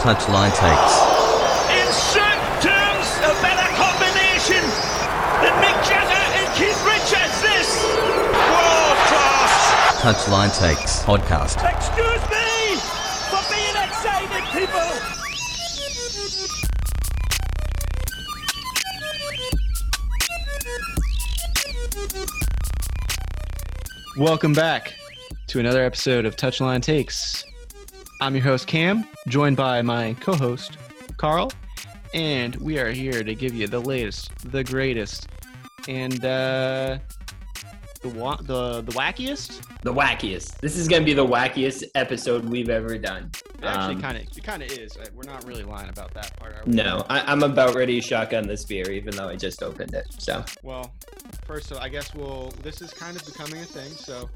Touchline takes. In certain terms, a better combination than Mick Jagger and Keith Richards. This world class. Touchline takes podcast. Excuse me for being excited, people. Welcome back to another episode of Touchline Takes. I'm your host Cam, joined by my co-host Carl, and we are here to give you the latest, the greatest, and uh, the wa- the the wackiest. the wackiest. This is gonna be the wackiest episode we've ever done. It actually, Um, kind of it kind of is. We're not really lying about that part. Are we? No, I, I'm about ready to shotgun this beer, even though I just opened it. So Well, first, I guess we'll. This is kind of becoming a thing, so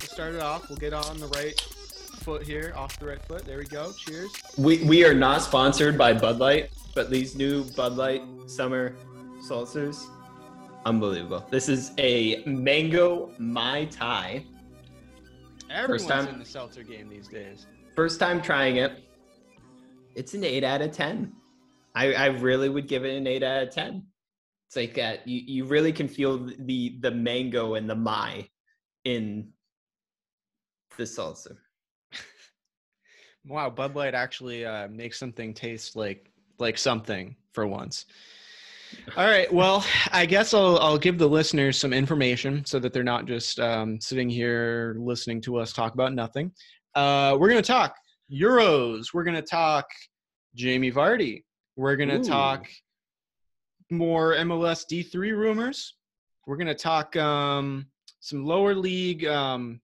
we'll start it off. We'll get on the right foot here, off the right foot. There we go. Cheers. we we are not sponsored by Bud Light, but these new Bud Light summer seltzers, unbelievable. This is a mango mai tai. Everyone's time. in the seltzer game these days. First time trying it. It's an eight out of ten. I, I really would give it an eight out of ten. It's like that. You, you really can feel the the mango and the mai in the salsa. Wow, Bud Light actually uh, makes something taste like like something for once. All right, well, I guess I'll I'll give the listeners some information so that they're not just um, sitting here listening to us talk about nothing. Uh, we're gonna talk Euros. We're gonna talk Jamie Vardy. We're gonna Ooh. talk more MLS D3 rumors. We're gonna talk um, some lower league um,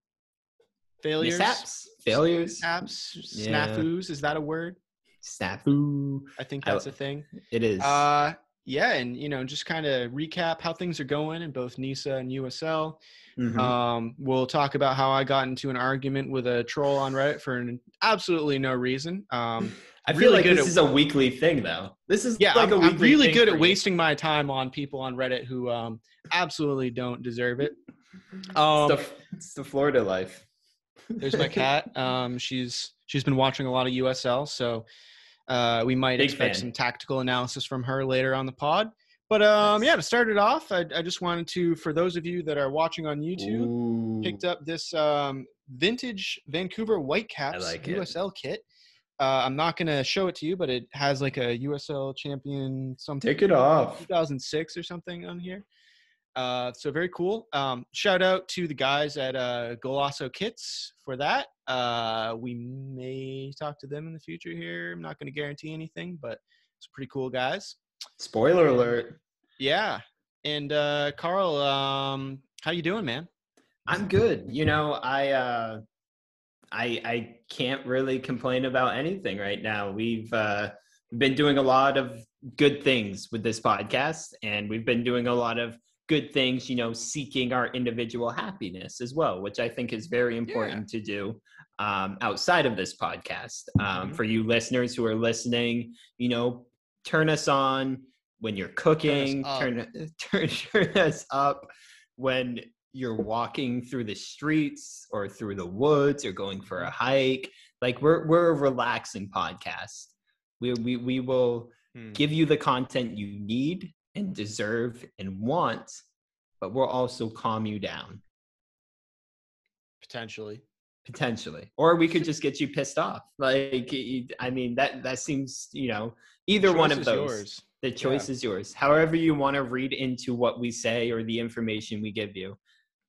failures. Mishaps, failures, Snaps, Yeah. snafus. Is that a word? snafu. I think that's a thing. It is. Uh, yeah, and you know, just kind of recap how things are going in both NISA and USL. Mhm. Um, we'll talk about how I got into an argument with a troll on Reddit for an absolutely no reason. Um, I feel really like this at- is a weekly thing, though. This is yeah, like I'm, a I'm really good at wasting my time on people on Reddit who um, absolutely don't deserve it. Um, It's the, it's the Florida life. There's my cat. Um, she's she's been watching a lot of USL, so uh, we might Big expect fan. some tactical analysis from her later on the pod. But um, yeah, to start it off, I, I just wanted to, for those of you that are watching on YouTube, Ooh. picked up this um, vintage Vancouver Whitecaps like. USL kit. Uh, I'm not gonna show it to you, but it has like a USL champion something. Take it off. 2006 or something on here. Uh, so very cool. Um, shout out to the guys at uh, Golasso Kits for that. Uh, we may talk to them in the future here. I'm not going to guarantee anything, but it's pretty cool guys. Spoiler alert. Yeah. And uh, Carl, um, how you doing, man? I'm good. You know, I uh I I can't really complain about anything right now. We've uh been doing a lot of good things with this podcast and we've been doing a lot of good things, you know, seeking our individual happiness as well, which I think is very important to do um outside of this podcast. Um Mhm. for you listeners who are listening, you know, turn us on when you're cooking, up. turn turn, turn us up when you're walking through the streets or through the woods or going for a hike. Like we're we're a relaxing podcast. We we we will Hmm. give you the content you need and deserve and want, but we'll also calm you down Potentially. potentially. Or we could just get you pissed off. Like I mean that that seems, you know, either one of those. yours. The choice is yours. However you want to read into what we say or the information we give you.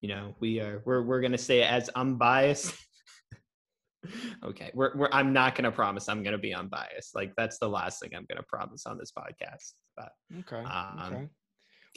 You know, we are we're we're gonna say it as unbiased. okay, we're, we're I'm not gonna promise I'm gonna be unbiased. Like that's the last thing I'm gonna promise on this podcast. But Okay. Um, okay.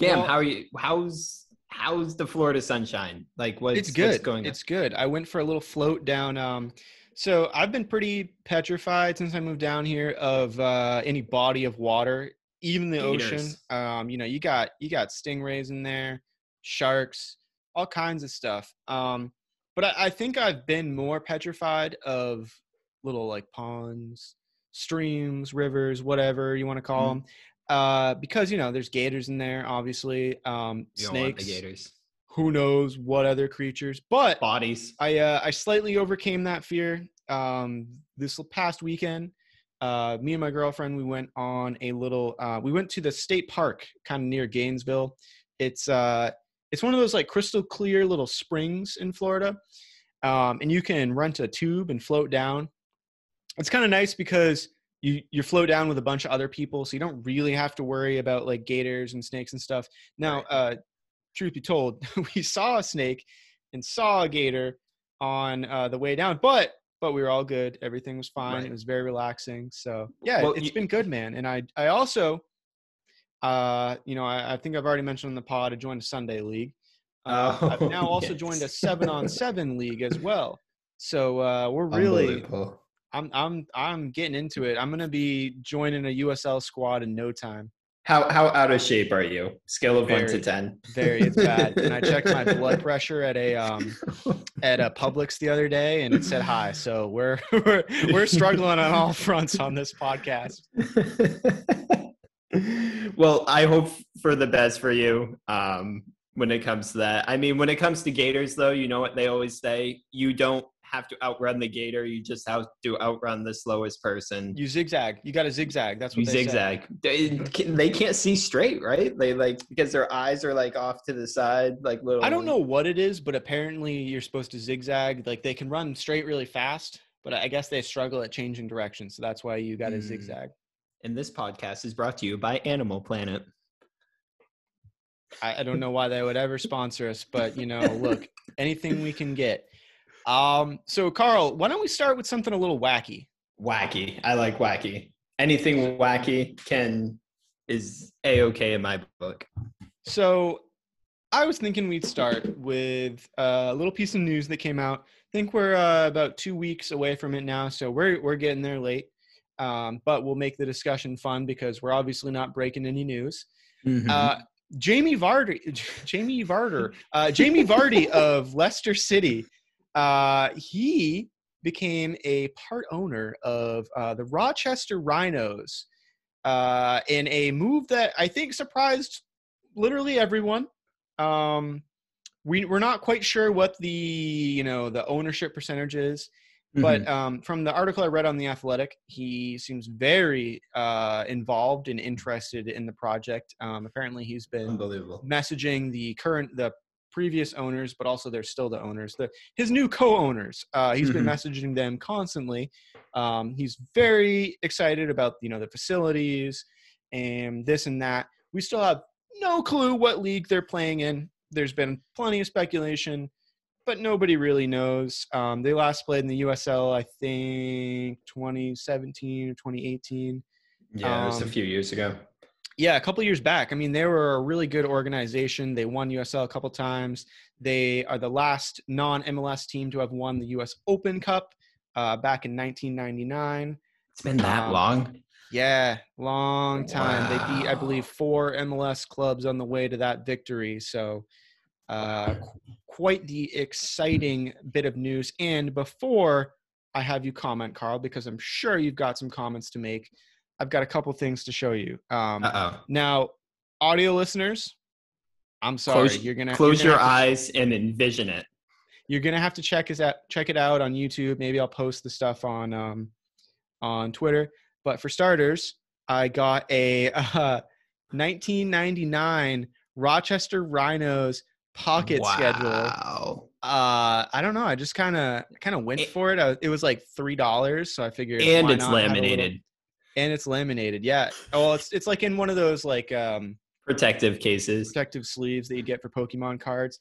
Cam, Well- how are you? How's how's the Florida sunshine? Like what's it's good. What's going on? It's good. I went for a little float down. Um, so I've been pretty petrified since I moved down here of uh, any body of water, even the ocean. Um, you know, you got you got stingrays in there, sharks, all kinds of stuff. Um, but I, I think I've been more petrified of little like ponds, streams, rivers, whatever you want to call Mhm. them. Uh, because you know there's gators in there, obviously. Um, You don't want snakes. the gators. Who knows what other creatures? But Bodies. I uh, I slightly overcame that fear um, this past weekend. uh, me and my girlfriend we went on a little. Uh, we went to the state park, kind of near Gainesville. It's uh, it's one of those like crystal clear little springs in Florida, um, and you can rent a tube and float down. It's kind of nice because you you float down with a bunch of other people, so you don't really have to worry about like gators and snakes and stuff. Now, uh, truth be told, we saw a snake and saw a gator on uh, the way down, but but we were all good. Everything was fine. Right. It was very relaxing. So yeah, Well, it's you- been good, man. And I I also, uh, you know, I, I think I've already mentioned on the pod. I joined a Sunday league. Uh, I've Oh, now also joined a seven on seven league as well. So uh, we're really. I'm I'm I'm getting into it. I'm gonna be joining a USL squad in no time. How how out of shape are you? Scale of one to ten. Very, it's bad. and I checked my blood pressure at a um at a Publix the other day, and it said high. So we're we're we're struggling on all fronts on this podcast. well, I hope for the best for you um, when it comes to that. I mean, when it comes to Gators, though, you know what they always say: you don't have to outrun the Gator; you just have to outrun the slowest person. You zigzag. You got to zigzag. That's what You they say. zigzag. They, can- they can't see straight, right? They like because their eyes are like off to the side, like little. I don't know what it is, but apparently you're supposed to zigzag. Like they can run straight really fast, but I guess they struggle at changing direction. So that's why you got to Mm. zigzag. And this podcast is brought to you by Animal Planet. I, I don't know why they would ever sponsor us, but you know, look, anything we can get. Um, so Carl, why don't we start with something a little wacky? Wacky. I like wacky. Anything wacky can is a okay in my book. So I was thinking we'd start with a little piece of news that came out. I think we're uh, about two weeks away from it now, so we're we're getting there late. Um, but we'll make the discussion fun because we're obviously not breaking any news. Mm-hmm. Uh, Jamie Vardy, Jamie Varder, uh, Jamie Vardy of Leicester City. Uh, he became a part owner of uh, the Rochester Rhinos uh, in a move that I think surprised literally everyone. Um, we we're not quite sure what the you know the ownership percentage is. Mm-hmm. But um, from the article I read on the Athletic, he seems very uh, involved and interested in the project. Um, apparently, he's been messaging the current, the previous owners, but also they're still the owners. The his new co-owners. Uh, he's been messaging them constantly. Um, he's very excited about you know the facilities and this and that. We still have no clue what league they're playing in. There's been plenty of speculation but nobody really knows. Um, they last played in the USL, I think, 2017 or 2018. Yeah, it was a Um, few years ago. Yeah, a couple years back. I mean, they were a really good organization. They won USL a couple times. They are the last non MLS team to have won the US Open Cup uh, back in 1999. It's been that um, long. Yeah, long time. They beat, I believe, four MLS clubs on the way to that victory. So, uh, qu- quite the exciting bit of news. And before I have you comment, Carl, because I'm sure you've got some comments to make, I've got a couple things to show you. Um, Uh oh. now, audio listeners, I'm sorry. Close, you're gonna close you're your gonna have to- eyes and envision it. you're gonna have to check out check it out on youtube maybe i'll post the stuff on um on twitter but for starters i got a uh 1999 rochester rhinos pocket schedule Wow. uh i don't know i just kind of kind of went It- for it I, it was like three dollars so i figured And why it's not have a little- laminated. And it's laminated yeah oh it's it's like in one of those like um Protective cases. protective sleeves that you get for Pokemon cards.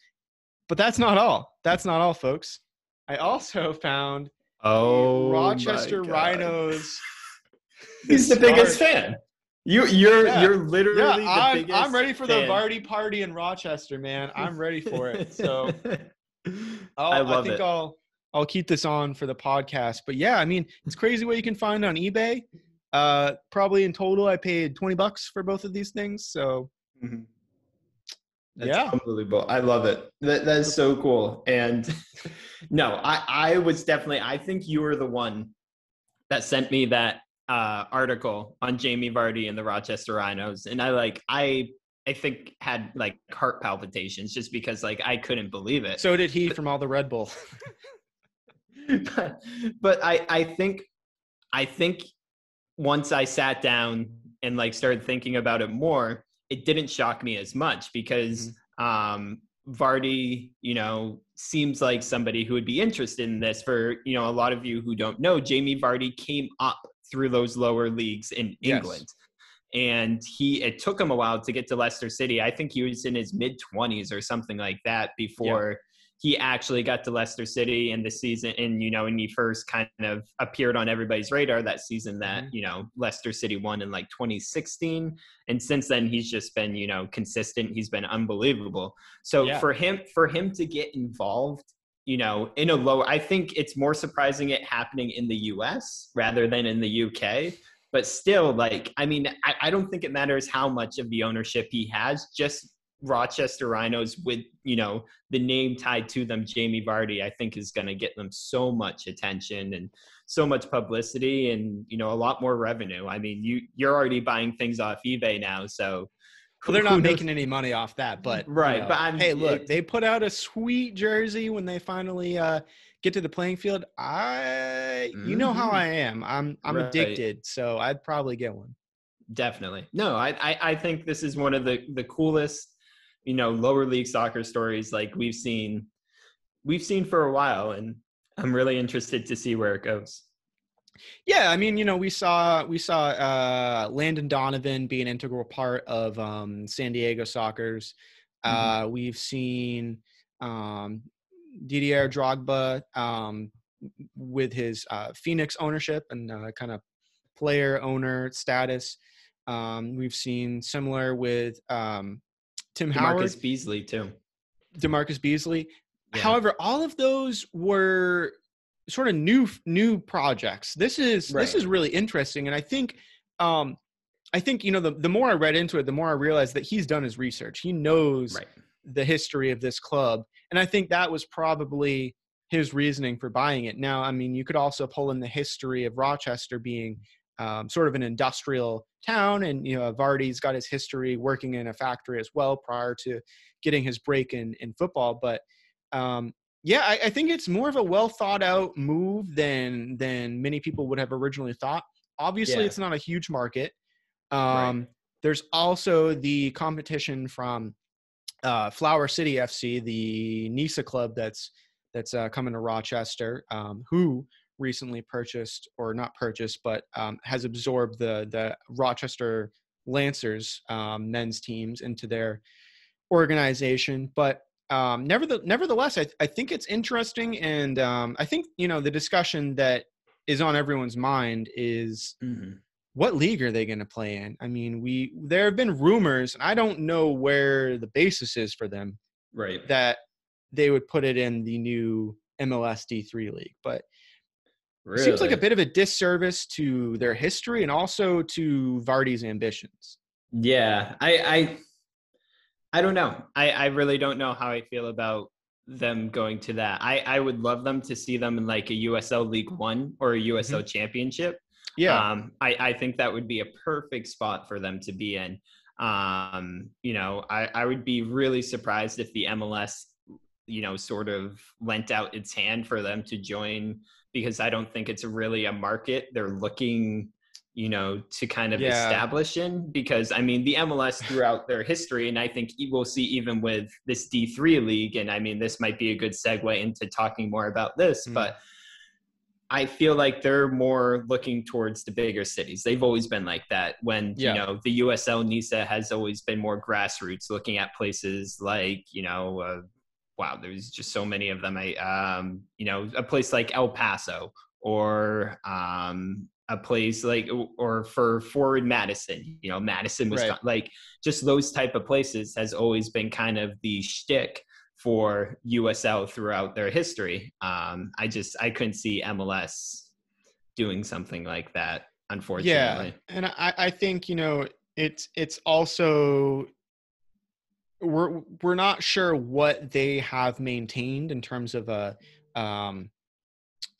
But that's not all. That's not all, folks. I also found Oh, Rochester. Rhinos. He's the Start- biggest fan. You, you're, Yeah. you're literally Yeah, the I'm. I'm ready for the. Vardy party in Rochester, man. I'm ready for it. So I'll, I love think it. I'll I'll keep this on for the podcast. But yeah, I mean, it's crazy what you can find on eBay. Uh, probably in total, I paid 20 bucks for both of these things. So Mhm. That's yeah, unbelievable. I love it. That that is so cool. And no, I I was definitely. I think you were the one that sent me that uh, article on Jamie Vardy and the Rochester Rhinos, and I like I I think had like heart palpitations just because like I couldn't believe it. so did he from all the Red Bull. but, but I I think I think once I sat down and like started thinking about it more, it didn't shock me as much because um, Vardy, you know, seems like somebody who would be interested in this. For you know, a lot of you who don't know, Jamie Vardy came up through those lower leagues in Yes. England. And he it took him a while to get to Leicester City. I think he was in his mid 20s or something like that before he actually got to Leicester City in the season and you know and he first kind of appeared on everybody's radar that season that Mhm. you know Leicester City won in like 2016 and since then he's just been you know consistent he's been unbelievable so Yeah. for him for him to get involved you know in a low, I think it's more surprising it happening in the US rather than in the UK but still like I mean I, I don't think it matters how much of the ownership he has just Rochester Rhinos with you know the name tied to them, Jamie Vardy, I think is going to get them so much attention and so much publicity and you know a lot more revenue. I mean, you you're already buying things off eBay now, so Well, they're not making any money off that, but you Right, know, but I'm- hey, look, it- they put out a sweet jersey when they finally uh, get to the playing field. I, you know how Mhm. I am. I'm I'm Right. addicted, so I'd probably get one. Definitely. No, I, I I think this is one of the the coolest, you know, lower league soccer stories like we've seen we've seen for a while and I'm really interested to see where it goes. Yeah, I mean, you know, we saw we saw uh, Landon Donovan be an integral part of um, San Diego Soccer's. Uh, We've seen um, Didier Drogba um, with his uh, Phoenix ownership and uh, kind of player owner status. Um, we've seen similar with um, Tim Howard. Marcus Beasley too. Demarcus Beasley. Yeah. However, all of those were sort of new new projects. This is this is really interesting, and I think um, I think you know the the more I read into it, the more I realized that he's done his research. He knows Right. the history of this club, and I think that was probably his reasoning for buying it. Now, I mean, you could also pull in the history of Rochester being um, sort of an industrial town, and you know, Vardy's got his history working in a factory as well prior to getting his break in in football. But um, yeah, I, I think it's more of a well thought out move than than many people would have originally thought. Obviously, Yeah. it's not a huge market. Um, Right. There's also the competition from uh, Flower City FC, the NISA club that's that's uh, coming to Rochester, um, who recently purchased or not purchased, but um, has absorbed the the Rochester Lancers um, men's teams into their organization. But um, nevertheless, nevertheless, I, I think it's interesting, and um, I think you know the discussion that is on everyone's mind is Mhm. what league are they going to play in? I mean, we there have been rumors, and I don't know where the basis is for them Right. that they would put it in the new MLS D3 league, but it seems like a bit of a disservice to their history and also to Vardy's ambitions. Yeah, I, I, I don't know. I, I really don't know how I feel about them going to that. I, I would love them to see them in like a USL League One or a USL Championship. Mm-hmm. Yeah, Um, I, I think that would be a perfect spot for them to be in. Um, you know, I, I would be really surprised if the MLS, you know, sort of lent out its hand for them to join because I don't think it's really a market they're looking, you know, to kind of Yeah. establish in. Because I mean, the MLS throughout their history, and I think we'll see even with this D3 league, and I mean, this might be a good segue into talking more about this, Mm. but I feel like they're more looking towards the bigger cities. They've always been like that. When Yeah. you know the USL NISA has always been more grassroots, looking at places like you know, uh, wow, there's just so many of them. I um, you know, a place like El Paso or um, a place like or for forward Madison, you know, Madison was Right. like just those type of places has always been kind of the shtick for USL throughout their history. Um, I just I couldn't see MLS doing something like that, unfortunately. yeah, and I, I think you know it's it's also we're we're not sure what they have maintained in terms of a um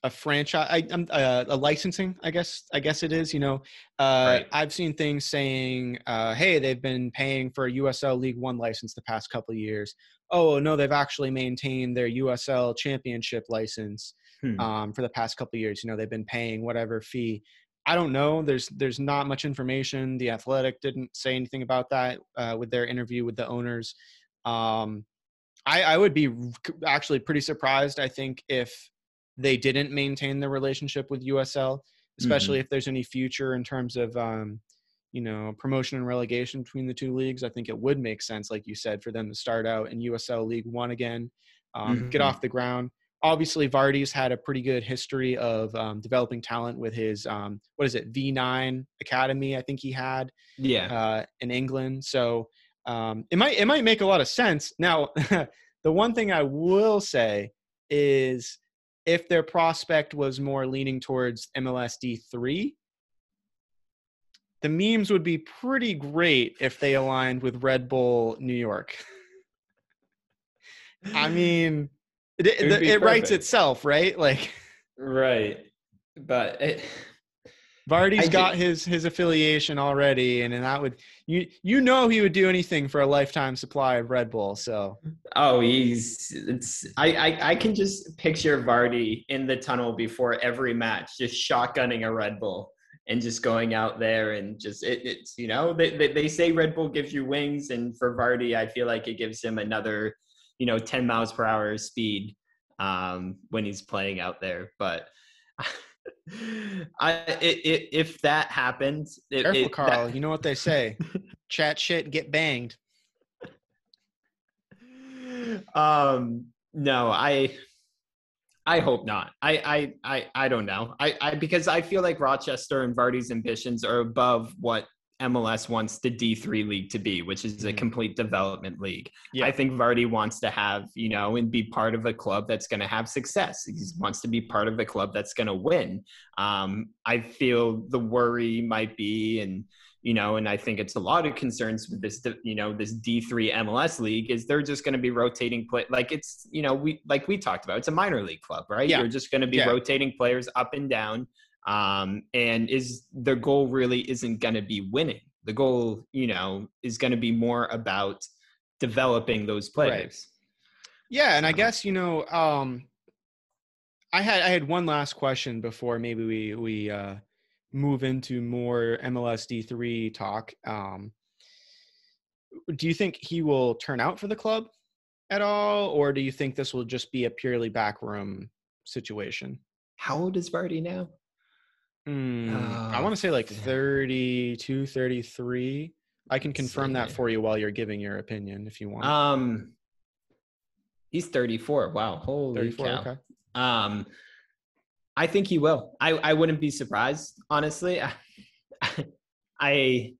a franchise I, um, uh, a licensing i guess i guess it is you know uh Right. i've seen things saying uh hey they've been paying for a usl league one license the past couple of years oh no they've actually maintained their usl championship license Hmm. um, for the past couple of years. You know, they've been paying whatever fee. I don't know. There's there's not much information. The Athletic didn't say anything about that uh, with their interview with the owners. Um, I, I would be actually pretty surprised. I think if they didn't maintain the relationship with USL, especially if there's any future in terms of um, you know promotion and relegation between the two leagues. I think it would make sense, like you said, for them to start out in USL League One again, um, get Mhm. off the ground. Obviously, Vardy's had a pretty good history of um, developing talent with his um, what is it V9 Academy? I think he had Yeah. uh, in England. So um, it might it might make a lot of sense. Now, the one thing I will say is if their prospect was more leaning towards MLS D3, the memes would be pretty great if they aligned with Red Bull New York. I mean, it, It it, writes itself, right? Like right. But it, Vardy's I got his his affiliation already, and, and that would you you know he would do anything for a lifetime supply of Red Bull. So oh, he's it's I, I I can just picture Vardy in the tunnel before every match, just shotgunning a Red Bull and just going out there and just it, it's you know they, they they say Red Bull gives you wings, and for Vardy, I feel like it gives him another you know 10 miles per hour speed um, when he's playing out there. But I it, it, if that happens, it, careful, it- Carl. that- you know what they say: chat shit, get banged. um no i i hope not i i i, I don't know I, I because i feel like rochester and vardy's ambitions are above what mls wants the d3 league to be which is a Mhm. complete development league Yeah. i think vardy wants to have you know and be part of a club that's going to have success he wants to be part of a club that's going to win um i feel the worry might be and you know, and I think it's a lot of concerns with this, you know, this D3 MLS league is they're just going to be rotating play. Like it's, you know, we, like we talked about, it's a minor league club, right? Yeah. You're just going to be Yeah. rotating players up and down. Um, and is their goal really isn't going to be winning. The goal, you know, is going to be more about developing those players. Yeah, and I guess you know, um, I had I had one last question before maybe we we uh, move into more MLS D three talk. Um, do you think he will turn out for the club at all, or do you think this will just be a purely backroom situation? How old is Vardy now? Hmm, I Oh, want to say like damn. 32, 33. I can confirm that for you while you're giving your opinion if you want. Um, he's 34. Wow. Holy 34, cow. okay. Um, I think he will. I, I wouldn't be surprised, honestly. I, I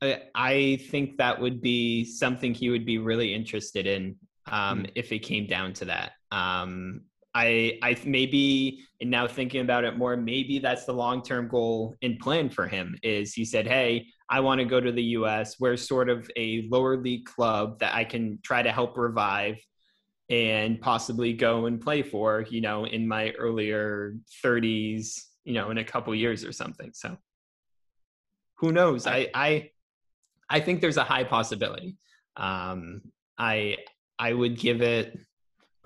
I I think that would be something he would be really interested in um, if it came down to that. Um, I I maybe and now thinking about it more, maybe that's the long term goal and plan for him. Is he said, "Hey, I want to go to the U.S. We're sort of a lower league club that I can try to help revive." and possibly go and play for, you know, in my earlier 30s, you know, in a couple years or something. So who knows? I I I think there's a high possibility. Um I I would give it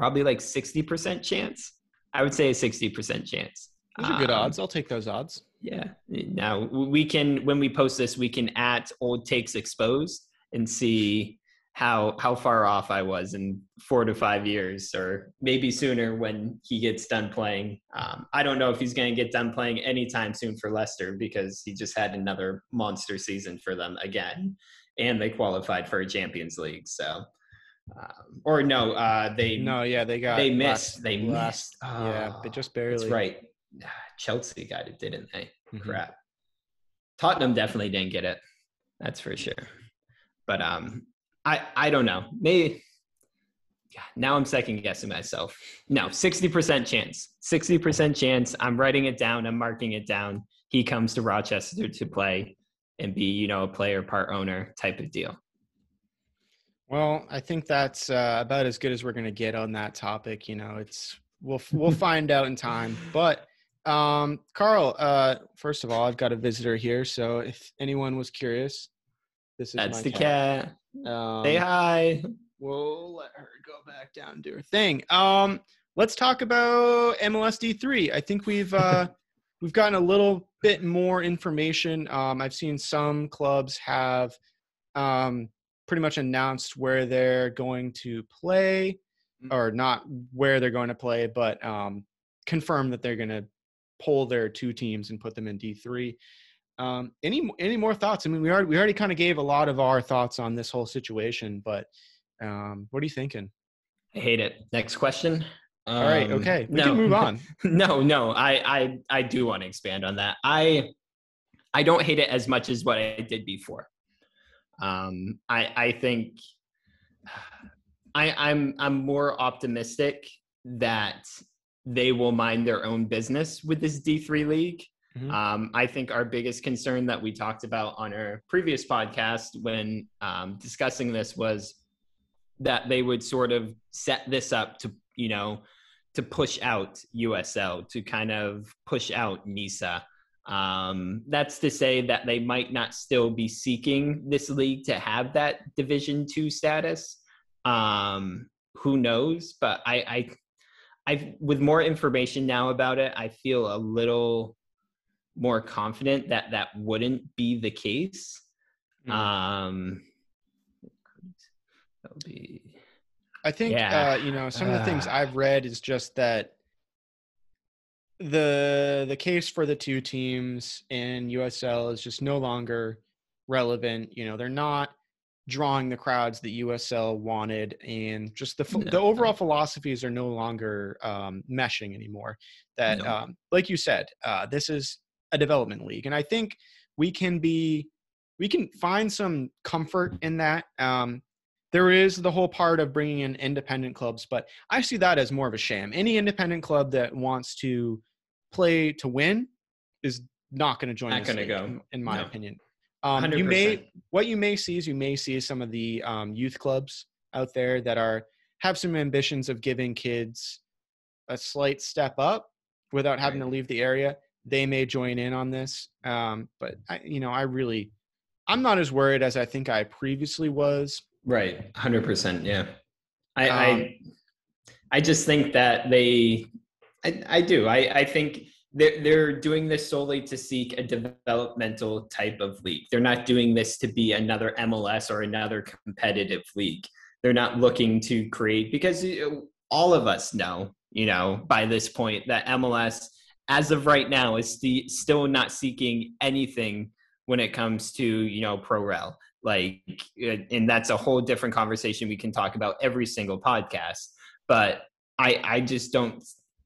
probably like 60% chance. I would say a 60% chance. Those are good Um, odds. I'll take those odds. yeah. Now we can when we post this, we can at old takes exposed and see how how far off I was in four to five years, or maybe sooner when he gets done playing. Um, I don't know if he's going to get done playing anytime soon for Leicester because he just had another monster season for them again, and they qualified for a Champions League. So, um, or no, uh, they No, yeah, they got they last- missed. They last- missed. yeah, but Oh, just barely. That's right. Chelsea got it, didn't they? Mhm. Crap. Tottenham definitely didn't get it. That's for sure. But um, I I don't know. Maybe now I'm second guessing myself. No, sixty percent chance. Sixty percent chance. I'm writing it down. I'm marking it down. He comes to Rochester to play and be, you know, a player part owner type of deal. Well, I think that's uh, about as good as we're going to get on that topic. You know, it's we'll we'll find out in time. But um, Carl, uh, first of all, I've got a visitor here, so if anyone was curious, this is That's the cat. Um, Say hi. We'll let her go back down and do her thing. Um, let's talk about MLSD three. I think we've uh, we've gotten a little bit more information. Um, I've seen some clubs have um, pretty much announced where they're going to play, Mm. or not where they're going to play, but um, confirm that they're going to pull their two teams and put them in D three. Um, any any more thoughts? I mean, we already we already kind of gave a lot of our thoughts on this whole situation, but um, what are you thinking? I hate it. Next question. All right, Um, okay, we no. can move on. no, no, I, I, I do want to expand on that. I, I don't hate it as much as what I did before. Um, I, I think I, I'm, I'm more optimistic that they will mind their own business with this D3 league. Mhm. Um, I think our biggest concern that we talked about on our previous podcast when um, discussing this was that they would sort of set this up to, you know, to push out USL, to kind of push out NISA. Um, that's to say that they might not still be seeking this league to have that Division Two status. Um, who knows? But I, I, I, with more information now about it, I feel a little more confident that that wouldn't be the case. Mm. Um, that would be I think Yeah. uh, you know some of the things Uh. I've read is just that the the case for the two teams in USL is just no longer relevant. You know, they're not drawing the crowds that USL wanted, and just the ph- the No. overall philosophies are no longer um, meshing anymore. That, No. um, like you said, uh, this is a development league, and I think we can be we can find some comfort in that. Um, there is the whole part of bringing in independent clubs, but I see that as more of a sham. Any independent club that wants to play to win is not going to join. Not gonna go. in, in my No. opinion. Um, you may what you may see is you may see some of the um, youth clubs out there that are have some ambitions of giving kids a slight step up without having Right. to leave the area. They may join in on this, um, but I, you know, I really, I'm not as worried as I think I previously was. Right, hundred percent. Yeah, I, Um, I, I just think that they, I, I do. I, I think they're they're doing this solely to seek a developmental type of league. They're not doing this to be another MLS or another competitive league. They're not looking to create because all of us know, you know, by this point that MLS, as of right now, is sti- still not seeking anything when it comes to you know pro rel like and that's a whole different conversation we can talk about every single podcast but i i just don't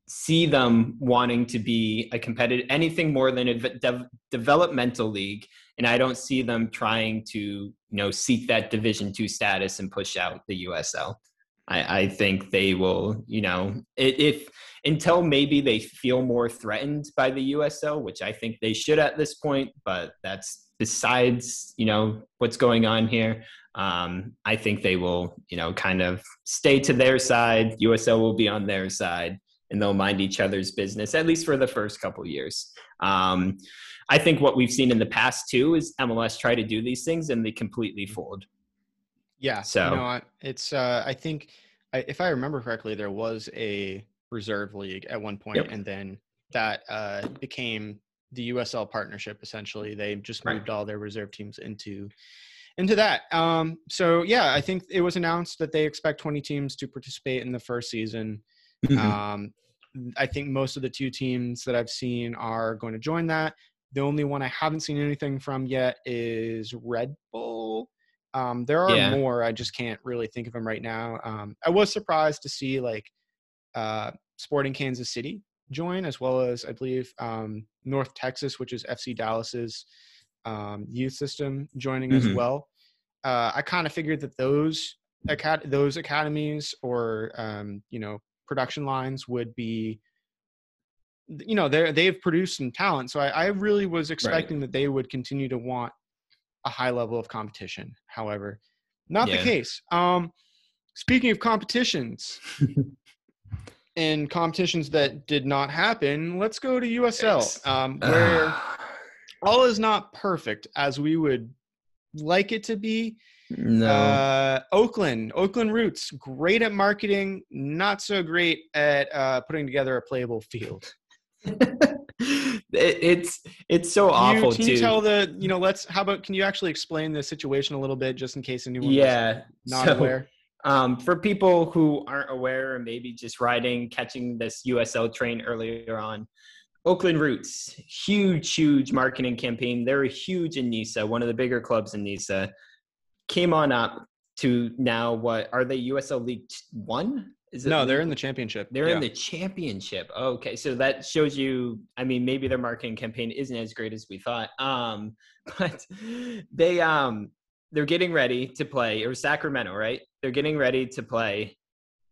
see them wanting to be a competitive anything more than a de- developmental league and i don't see them trying to you know seek that division two status and push out the usl i i think they will you know if until maybe they feel more threatened by the usl which i think they should at this point but that's besides you know what's going on here um, i think they will you know kind of stay to their side. Usl will be on their side and they'll mind each other's business at least for the first couple years um, i think what we've seen in the past too is mls try to do these things and they completely fold Yeah. So- you know, it's uh, I think I, if I remember correctly, there was a reserve league at one point, Yep. and then that uh, became the USL partnership. Essentially, they just Right. moved all their reserve teams into into that. Um, so yeah, I think it was announced that they expect 20 teams to participate in the first season. Um, I think most of the two teams that I've seen are going to join that. The only one I haven't seen anything from yet is Red Bull. Um, there are Yeah. more. I just can't really think of them right now. Um, I was surprised to see like uh, Sporting Kansas City join, as well as I believe um, North Texas, which is FC Dallas's um, youth system, joining as Mhm. well. Uh, I kind of figured that those acad- those academies or um, you know production lines would be you know they they've produced some talent. So I, I really was expecting that they would continue to want a high level of competition. However not the case. Um speaking of competitions and competitions that did not happen let's go to usl um, where all is not perfect as we would like it to be no uh, Oakland, Oakland Roots, great at marketing, not so great at uh, putting together a playable field. it, it's it's so awful you, can too. you tell the you know let's how about can you actually explain the situation a little bit just in case anyone yeah, not so, aware? Um, for people who aren't aware and maybe just riding, catching this USL train earlier on, Oakland Roots, huge, huge marketing campaign. They're huge in NISA, one of the bigger clubs in NISA. Came on up to now what are they USL League One? Is No, League- they're in the championship. They're Yeah. in the championship. Okay, so that shows you. I mean, maybe their marketing campaign isn't as great as we thought. Um, but they um they're getting ready to play. It was Sacramento, right? They're getting ready to play,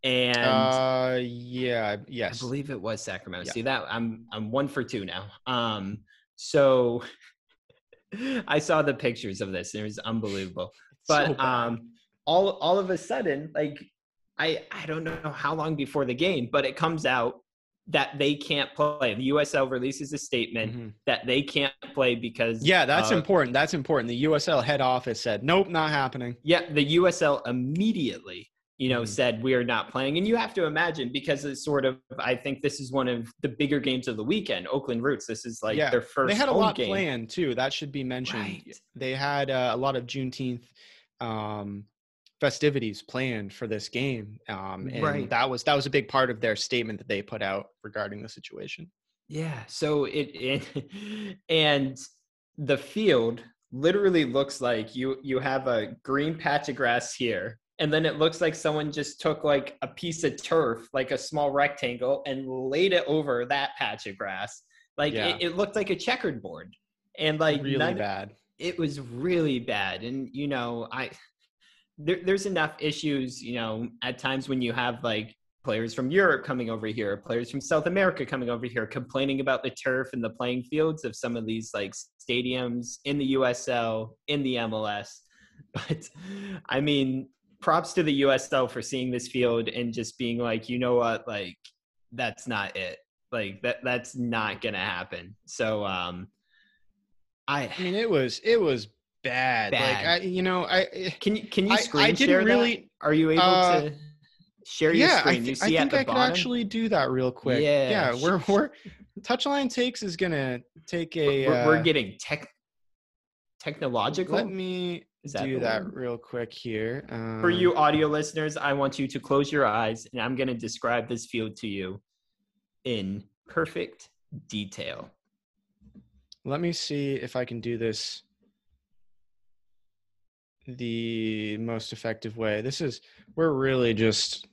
and uh yeah, yes, I believe it was Sacramento. Yeah. See that I'm I'm one for two now. Um, so I saw the pictures of this. And it was unbelievable but So um all all of a sudden like i i don't know how long before the game but it comes out that they can't play the usl releases a statement Mhm. that they can't play because Yeah, that's uh, important. That's important. The USL head office said, "Nope, not happening." yeah the usl immediately you know Mhm. said we are not playing and you have to imagine because it's sort of i think this is one of the bigger games of the weekend oakland roots this is like Yeah, their first They had a lot game. planned too. That should be mentioned. Right. They had uh, a lot of Juneteenth um, festivities planned for this game, um, and Right. that was that was a big part of their statement that they put out regarding the situation. Yeah. So it, it and the field literally looks like you you have a green patch of grass here and then it looks like someone just took like a piece of turf like a small rectangle and laid it over that patch of grass like Yeah. it, it looked like a checkered board and like really none- bad. It was really bad. And you know i there, there's enough issues you know at times when you have like players from europe coming over here players from south america coming over here complaining about the turf and the playing fields of some of these like stadiums in the usl in the mls but i mean props to the usl for seeing this field and just being like you know what? Like that's not it. Like that that's not gonna happen. So um i I mean, it was it was bad. Like Bad. I, you know, I Can you can you screen I- I didn't share really- that? Are you able uh, to share your yeah, I, screen? I see at think I could actually do that real quick. Yeah, yeah, we're we're Touchline Takes is gonna take a. we're, we're uh, getting tech technological. Let me that do that word? real quick here. Um, For you audio listeners, I want you to close your eyes and I'm going to describe this field to you in perfect detail. Let me see if I can do this the most effective way. This is we're really just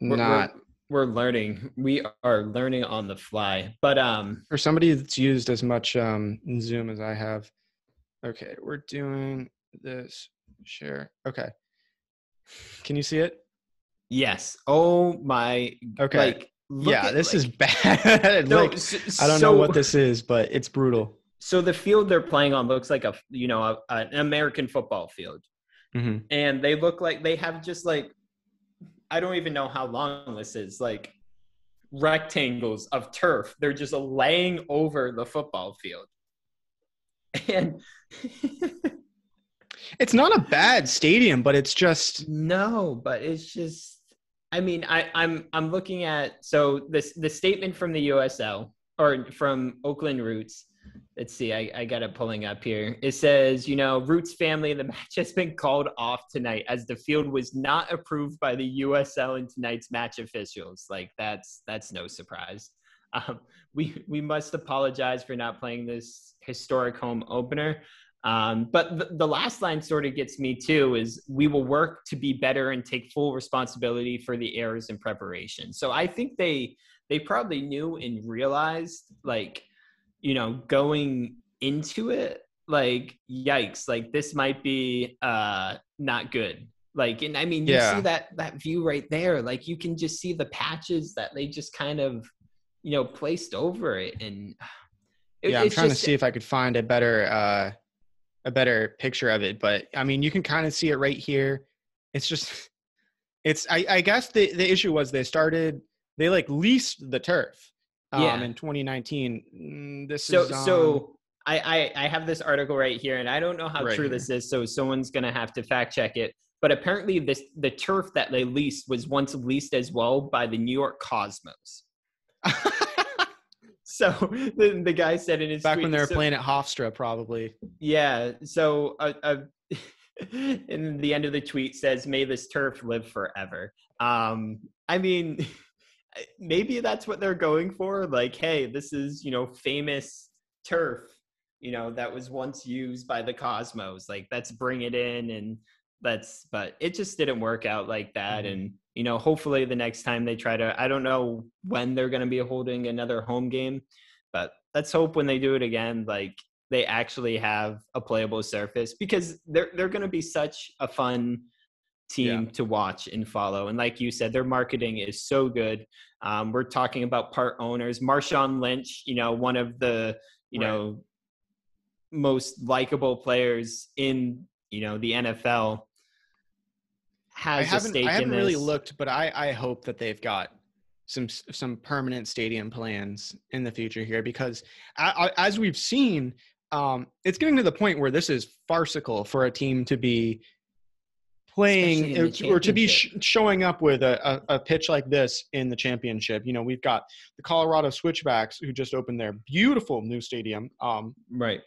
We're- we're- not We're learning. We are learning on the fly. But um for somebody that's used as much um Zoom as I have. Okay, we're doing this share. Okay. Can you see it? yes. Oh my Okay. like yeah, this is like- bad. No, like, s- I don't know what this is, but it's brutal. So the field they're playing on looks like a you know a, an American football field. hmm and they look like they have just like I don't even know how long this is like rectangles of turf. They're just laying over the football field. And It's not a bad stadium, but it's just no, but it's just I mean, I, I'm I'm looking at so this the statement from the USL or from Oakland Roots. Let's see, I, I got it pulling up here. It says, you know, Roots family, the match has been called off tonight as the field was not approved by the USL and tonight's match officials. Like that's that's no surprise. Um, we we must apologize for not playing this historic home opener. Um, but the, the last line sort of gets me too is we will work to be better and take full responsibility for the errors in preparation. So I think they they probably knew and realized like you know going into it like yikes like this might be uh not good like and i mean you Yeah. see that that view right there like you can just see the patches that they just kind of you know placed over it and it- yeah, I'm trying just- to see if I could find a better uh a better picture of it, but I mean you can kind of see it right here. It's just it's I, I guess the the issue was they started they like leased the turf um Yeah. in 2019. Mm, This so is on- so I, I i have this article right here and i don't know how Right true here. this is so someone's gonna have to fact check it but apparently this the turf that they leased was once leased as well by the new york cosmos so the, the guy said in his Back tweet, when they were so- playing at Hofstra, probably. Yeah. So, uh, uh, and the end of the tweet says, "May this turf live forever." Um, I mean, maybe that's what they're going for. Like, hey, this is you know famous turf, you know that was once used by the Cosmos. Like, let's bring it in and let's. But it just didn't work out like that. Mhm. And you know, hopefully the next time they try to, I don't know when they're going to be holding another home game, but let's hope when they do it again, like they actually have a playable surface because they're they're going to be such a fun team to watch and follow. And like you said, their marketing is so good. Um, we're talking about part owners, Marshawn Lynch, you know, one of the you Right. know most likable players in you know the NFL. Has a haven't, stake I haven't in really looked, but I, I hope that they've got some some permanent stadium plans in the future here because I, I, as we've seen, um, it's getting to the point where this is farcical for a team to be playing Especially in the or, to be sh- showing up with a, a, a pitch like this in the championship. You know, we've got the Colorado Switchbacks who just opened their beautiful new stadium. Um, Right.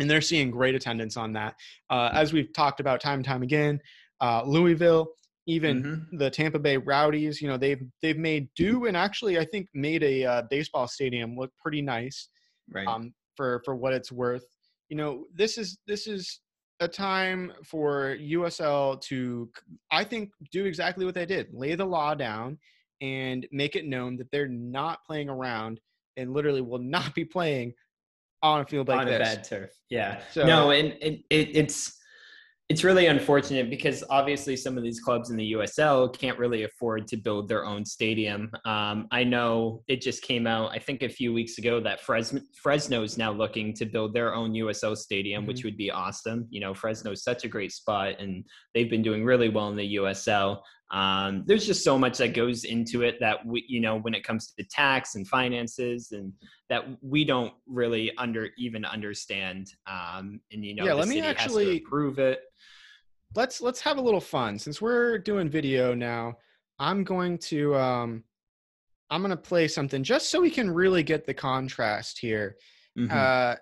and they're seeing great attendance on that. Uh, as we've talked about time and time again, uh, Louisville, even Mhm. the Tampa Bay Rowdies, you know, they've they've made do and actually I think made a uh, baseball stadium look pretty nice Right. um, for for what it's worth. You know, this is this is a time for USL to, I think, do exactly what they did: lay the law down and make it known that they're not playing around and literally will not be playing on a field like on this. a bad turf. Yeah. So- no, and it, it, it's it's really unfortunate because obviously some of these clubs in the USL can't really afford to build their own stadium. Um, I know it just came out, I think a few weeks ago, that Fresno Fresno is now looking to build their own USL stadium, which would be awesome. You know, Fresno is such a great spot, and they've been doing really well in the USL. Um, there's just so much that goes into it that we, you know, when it comes to tax and finances and that we don't really under even understand. Um, and you know, Yeah, let me actually- prove it. Let's let's have a little fun since we're doing video now i'm going to um i'm going to play something just so we can really get the contrast here Mhm. uh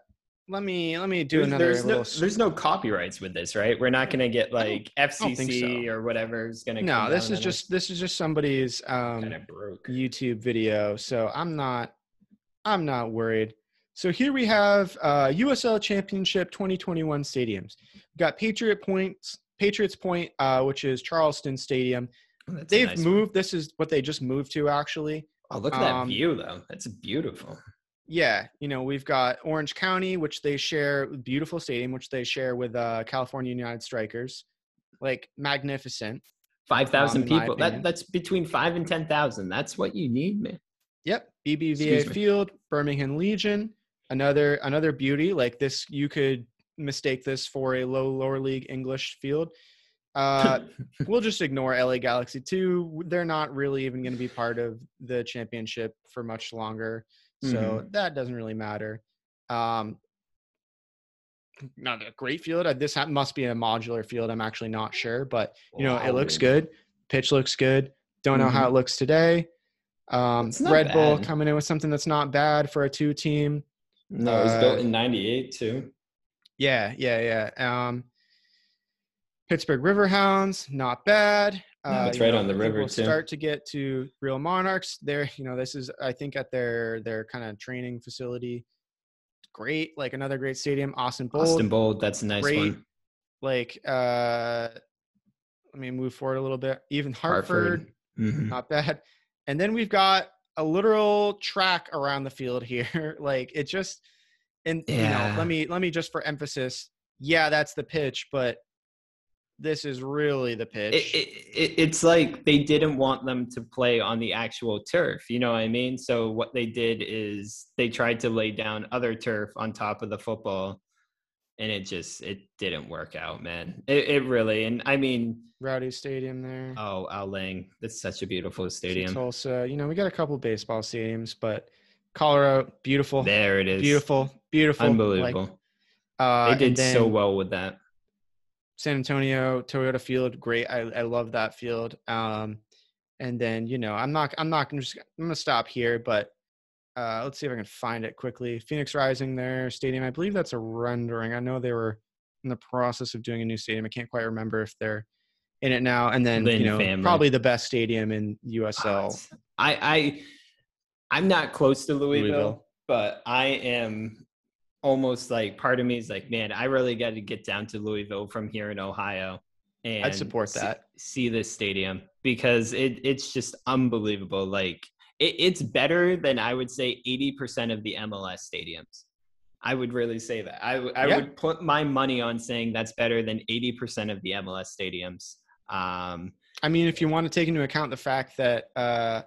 let me let me do there's, another there's no little s- there's no copyrights with this, right? We're not going to get like FCC so. or whatever is going to. no this is just this is just somebody's um broke. youtube video so i'm not i'm not worried so here we have uh usl championship 2021 stadiums we got patriot points patriots point uh which is charleston stadium a they've nice one. moved this is what they just moved to actually Oh, look at that um, view though. That's beautiful. yeah you know we've got orange county which they share beautiful stadium which they share with uh california united strikers like magnificent Five thousand my people. That that's between five and ten thousand. That's what you need, man. yep bbva field birmingham legion another another beauty like this you could mistake this for a low lower league english field uh we'll just ignore LA Galaxy 2. They're not really even going to be part of the championship for much longer. So Mhm. that doesn't really matter. Um, not a great field. Uh, This must be a modular field. I'm actually not sure, but you know, it looks Wow. good. Pitch looks good. Don't know how it looks today. Um, Red Bull coming in with something that's not bad for a two team. No, it was built Uh, in '98 too. Yeah, yeah, yeah. Um, Pittsburgh Riverhounds, not bad. Uh, it's you right know, on the river, We'll too. start to get to Real Monarchs. There, you know, this is I think at their their kind of training facility. Great, like another great stadium. Austin Bold, Austin Bold. That's a nice great. one. like uh, let me move forward a little bit. Even Hartford, Mhm. not bad. And then we've got a literal track around the field here. like it just and you know, let me let me just for emphasis, yeah, that's the pitch, but this is really the pitch. It, it, it, it's like they didn't want them to play on the actual turf. You know what I mean? So what they did is they tried to lay down other turf on top of the football, and it just it didn't work out, man. It, it really. And I mean, Rowdy Stadium there. oh, Al Lang, that's such a beautiful stadium. Tulsa. You know, we got a couple baseball stadiums, but Colorado, beautiful, There it is. beautiful, beautiful, Unbelievable. Like, uh, they did so well with that. San Antonio Toyota Field, great. I, I love that field. Um, and then you know, I'm not I'm not gonna just I'm gonna stop here, but uh, let's see if I can find it quickly. Phoenix Rising, their stadium. I believe that's a rendering. I know they were in the process of doing a new stadium. I can't quite remember if they're in it now. And then Lynn you know family. probably the best stadium in USL. I I I'm not close to Louisville, Louisville. but I am almost like part of me is like, man, I really got to get down to Louisville from here in Ohio. And i support that. See, this stadium because it it's just unbelievable. Like it, it's better than I would say 80% of the MLS stadiums. I would really say that. I Yeah. would put my money on saying that's better than 80% of the MLS stadiums. Um, I mean, if you want to take into account the fact that uh,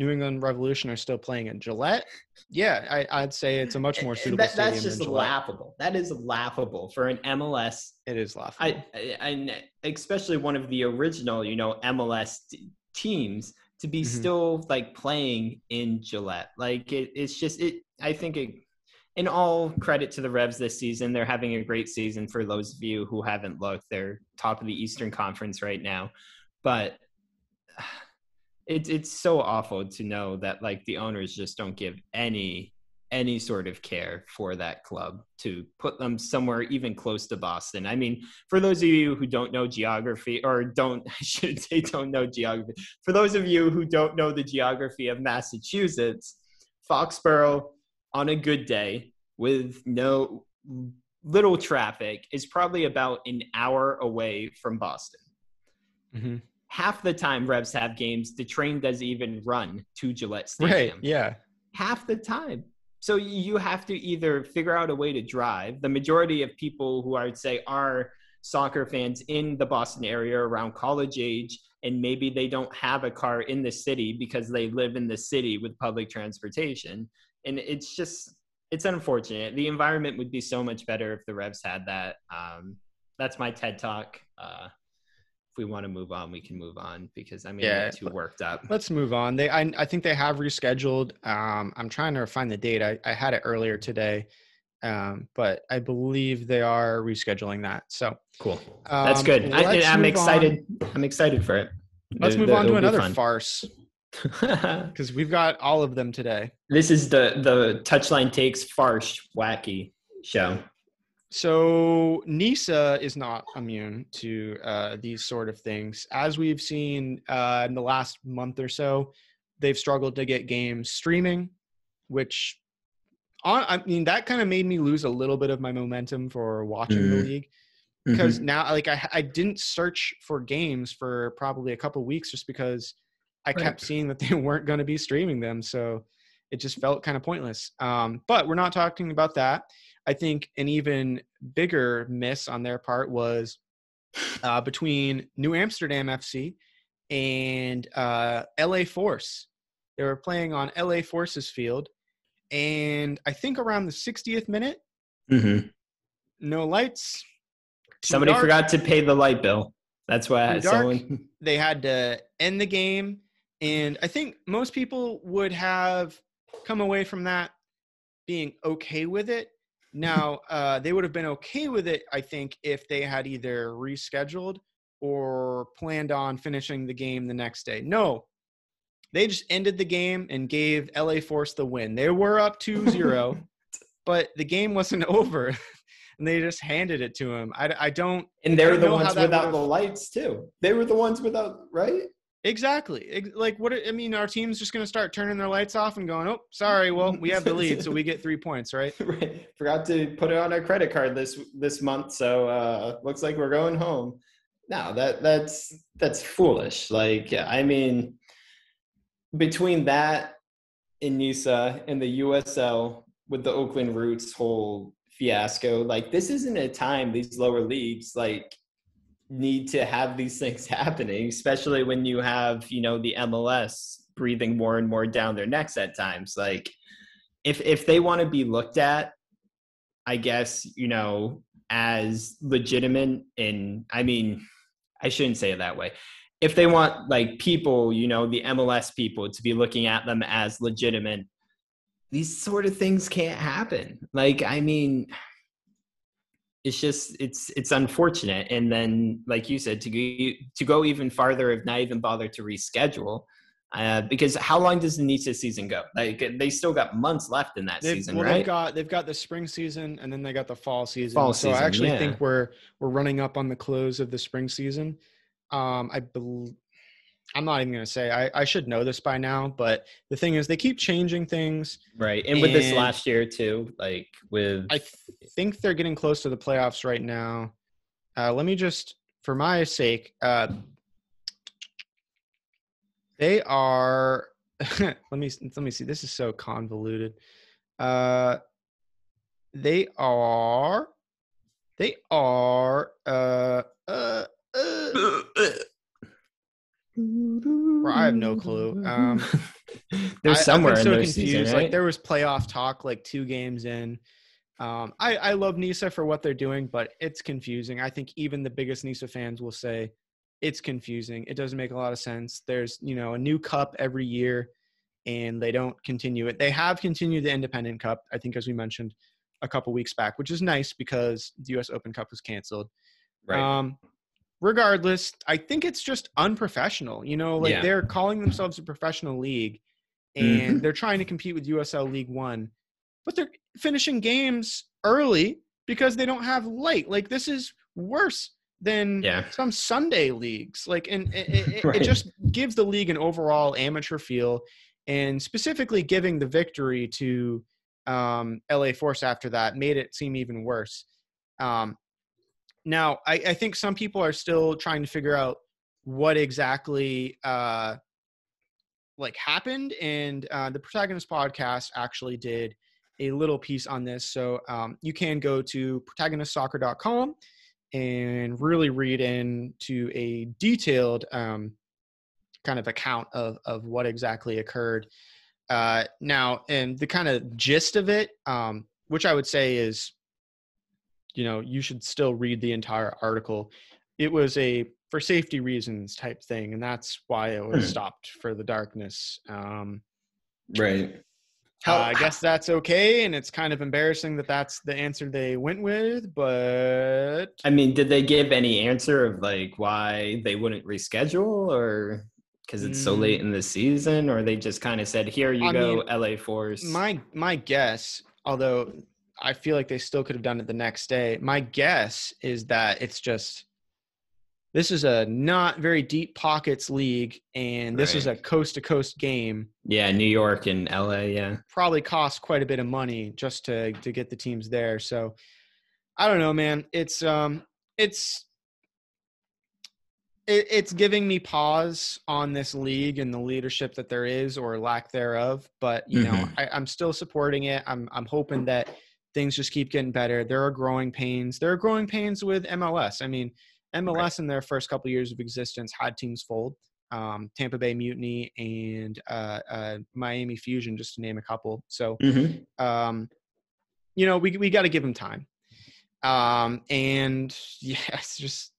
New England Revolution are still playing at Gillette, yeah, I, I'd say it's a much more suitable that- stadium that's just laughable. That is laughable for an MLS. It is laughable. I, I and especially one of the original, you know, MLS t- teams to be Mhm. still like playing in Gillette. Like it, it's just it. I think it. In all credit to the Revs this season, they're having a great season. For those of you who haven't looked, they're top of the Eastern Conference right now, but it's it's so awful to know that like the owners just don't give any any sort of care for that club to put them somewhere even close to Boston. I mean, for those of you who don't know geography or don't I should say don't know geography. For those of you who don't know the geography of Massachusetts, Foxborough on a good day with no little traffic is probably about an hour away from Boston Mhm. Half the time Revs have games, the train doesn't even run to Gillette Stadium. Right. Yeah. Half the time. So you have to either figure out a way to drive. The majority of people who I would say are soccer fans in the Boston area around college age, and maybe they don't have a car in the city because they live in the city with public transportation. And it's just, it's unfortunate. The environment would be so much better if the Revs had that. Um, that's my TED talk. Uh, we want to move on, we can move on because I'm Yeah. getting too worked up. Let's move on. They, I, I think they have rescheduled. Um, I'm trying to find the date. I, I had it earlier today, um, but I believe they are rescheduling that. So Cool. That's um, good. I, I'm move excited. I'm excited for it. Let's The- move the- on to another farce because we've got all of them today. this is the the touchline takes farce wacky show. So NISA is not immune to uh, these sort of things. As we've seen uh, in the last month or so, they've struggled to get games streaming, which on, I mean that kind of made me lose a little bit of my momentum for watching the Mhm. league Mm-hmm. because now like I I didn't search for games for probably a couple weeks just because I Right. kept seeing that they weren't going to be streaming them, so it just felt kind of pointless. Um, but we're not talking about that. I think an even bigger miss on their part was uh, between New Amsterdam FC and uh, LA Force. They were playing on LA Force's field, and I think around the 60th minute, Mm-hmm. no lights. Somebody dark. forgot to pay the light bill. That's why dark. someone. they had to end the game and i think most people would have come away from that being okay with it now uh, they would have been okay with it i think if they had either rescheduled or planned on finishing the game the next day. No. They just ended the game and gave la force the win. They were up 2-0 but the game wasn't over. And they just handed it to him i, I don't And they I were the ones without the lights too. They were the ones without, right? Exactly. Like what I mean, our team's just going to start turning their lights off and going, "Oh, sorry. Well, we have the lead, so we get 3 points, right?" right. Forgot to put it on our credit card this this month, so uh looks like we're going home. No, that that's that's foolish. Like I mean between that in Nisa and the USL with the Oakland Roots whole fiasco, like this isn't a time these lower leagues like need to have these things happening, especially when you have, you know, the MLS breathing more and more down their necks at times. Like if if they want to be looked at, I guess, you know, as legitimate and I mean, I shouldn't say it that way. If they want like people, you know, the MLS people to be looking at them as legitimate, these sort of things can't happen. Like, I mean, it's just it's it's unfortunate. And then, like you said, to go to go even farther, if not even bother to reschedule, Uh, because how long does the NISA season go? Like they still got months left in that They've, season, well, right? they've got they've got the spring season and then they got the fall season. Fall so I actually yeah. think we're we're running up on the close of the spring season. Um, I bel I'm not even gonna say I, I should know this by now, but the thing is they keep changing things. right. And with this last year too, like with I th- think they're getting close to the playoffs right now. Uh, let me just, for my sake, uh, they are. let me let me see. This is so convoluted. Uh, they are. They are. Uh, uh, uh, I have no clue. Um, There's I- somewhere I've in been their season, right? Like there was playoff talk like two games in. Um, I, I love Nisa for what they're doing, but it's confusing. I think even the biggest Nisa fans will say it's confusing. It doesn't make a lot of sense. There's you know a new cup every year, and they don't continue it. They have continued the Independent Cup, I think, as we mentioned a couple weeks back, which is nice because the U.S. Open Cup was canceled. right. Um, regardless, I think it's just unprofessional. You know, like Yeah. they're calling themselves a professional league and they're trying to compete with USL League One, but they're finishing games early because they don't have light. Like this is worse than Yeah. some Sunday leagues. Like, and it, it, it- Right. it just gives the league an overall amateur feel, and specifically giving the victory to um, LA Force after that made it seem even worse. Um, now, I, I think some people are still trying to figure out what exactly uh, like happened, and uh, the protagonist podcast actually did a little piece on this. So um, you can go to protagonistsoccer.com and really read into a detailed um, kind of account of of what exactly occurred. Uh, now, and the kind of gist of it, um, which I would say is, you know, you should still read the entire article. It was a for safety reasons type thing, and that's why it was Hmm. stopped for the darkness. Um, right. uh, I guess that's okay, and it's kind of embarrassing that that's the answer they went with, but I mean, did they give any answer of like why they wouldn't reschedule or because it's so late in the season or they just kind of said, here you Mm. I go, mean, LA Force? my my guess, although I feel like they still could have done it the next day, my guess is that it's just this is a not very deep pockets league, and this is a coast to coast game. yeah, New York and LA, yeah. Probably cost quite a bit of money just to to get the teams there. So I don't know, man. It's um it's it, it's giving me pause on this league and the leadership that there is or lack thereof. But you know, Mhm. I, I'm still supporting it. I'm I'm hoping that things just keep getting better. There are growing pains. There are growing pains with MLS. I mean, MLS in their first couple years of existence had teams fold. Um, Tampa Bay Mutiny and uh, uh, Miami Fusion, just to name a couple. So Mhm. um, you know, we we got to give them time. Um, and yeah, it's just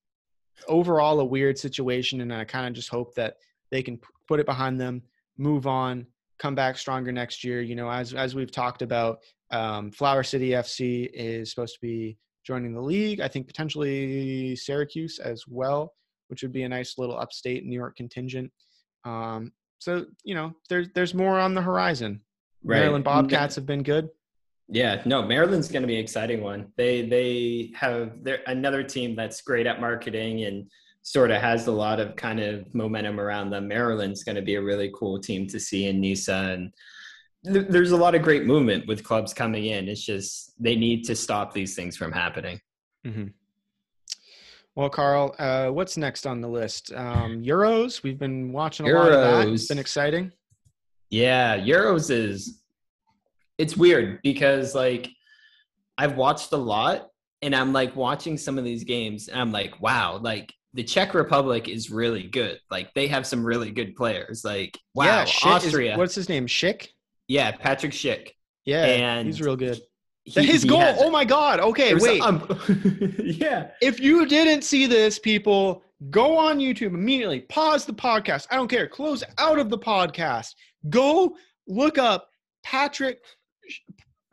overall a weird situation, and I kind of just hope that they can p- put it behind them, move on, come back stronger next year. You know, as as we've talked about, um, Flower City FC is supposed to be joining the league. I think potentially Syracuse as well, which would be a nice little upstate New York contingent. Um, so you know, there's there's more on the horizon. Maryland Bobcats have been good. Yeah, no, Maryland's going to be an exciting one. They they have they're another team that's great at marketing and sort of has a lot of kind of momentum around them. Maryland's going to be a really cool team to see in Nisa and there's a lot of great movement with clubs coming in. It's just they need to stop these things from happening. Mm-hmm. Well, Carl, uh, what's next on the list? Um, Euros. We've been watching a lot of that. It's Euros. been exciting. Yeah, Euros is it's weird because like I've watched a lot and I'm like watching some of these games and I'm like, wow, like the Czech Republic is really good. Like they have some really good players. Like wow, yeah, Schick is- Austria. what's his name? Schick. Yeah, Patrick Schick. Yeah, And he's real good. He- His goal. has- Oh my God. Okay, wait. a- um, yeah. if you didn't see this, people, go on YouTube immediately. Pause the podcast. I don't care. Close out of the podcast. Go look up Patrick.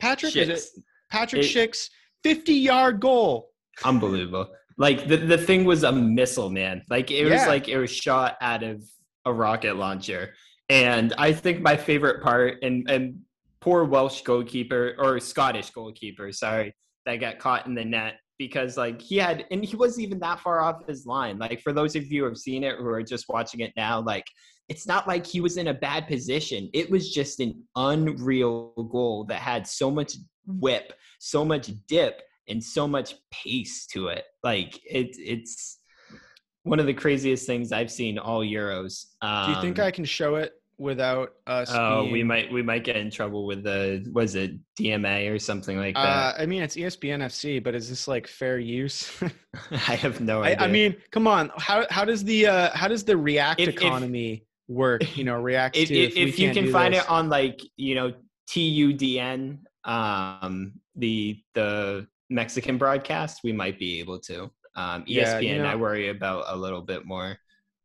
Patrick is it? Schicks. Patrick It- Schick's fifty-yard goal. Unbelievable. Like the, the thing was a missile, man. Like it was like it was shot out of a rocket launcher. And I think my favorite part, and and poor Welsh goalkeeper or Scottish goalkeeper, sorry, that got caught in the net because like he had, and he wasn't even that far off his line. Like for those of you who have seen it who are just watching it now, like it's not like he was in a bad position. It was just an unreal goal that had so much whip, so much dip, and so much pace to it. Like it, it's one of the craziest things I've seen all Euros. Um, Do you think I can show it without us? Oh, we might we might get in trouble with the was it DMA or something like Uh, that. I mean, it's ESPN FC, but is this like fair use? I have no I, idea. I mean, come on. How how does the uh, how does the React If- if- economy work? You know, React if, if, if you can find this. it on like you know TUDN, um, the the Mexican broadcast, we might be able to. Um, ESPN, Yeah, you know- I worry about a little bit more.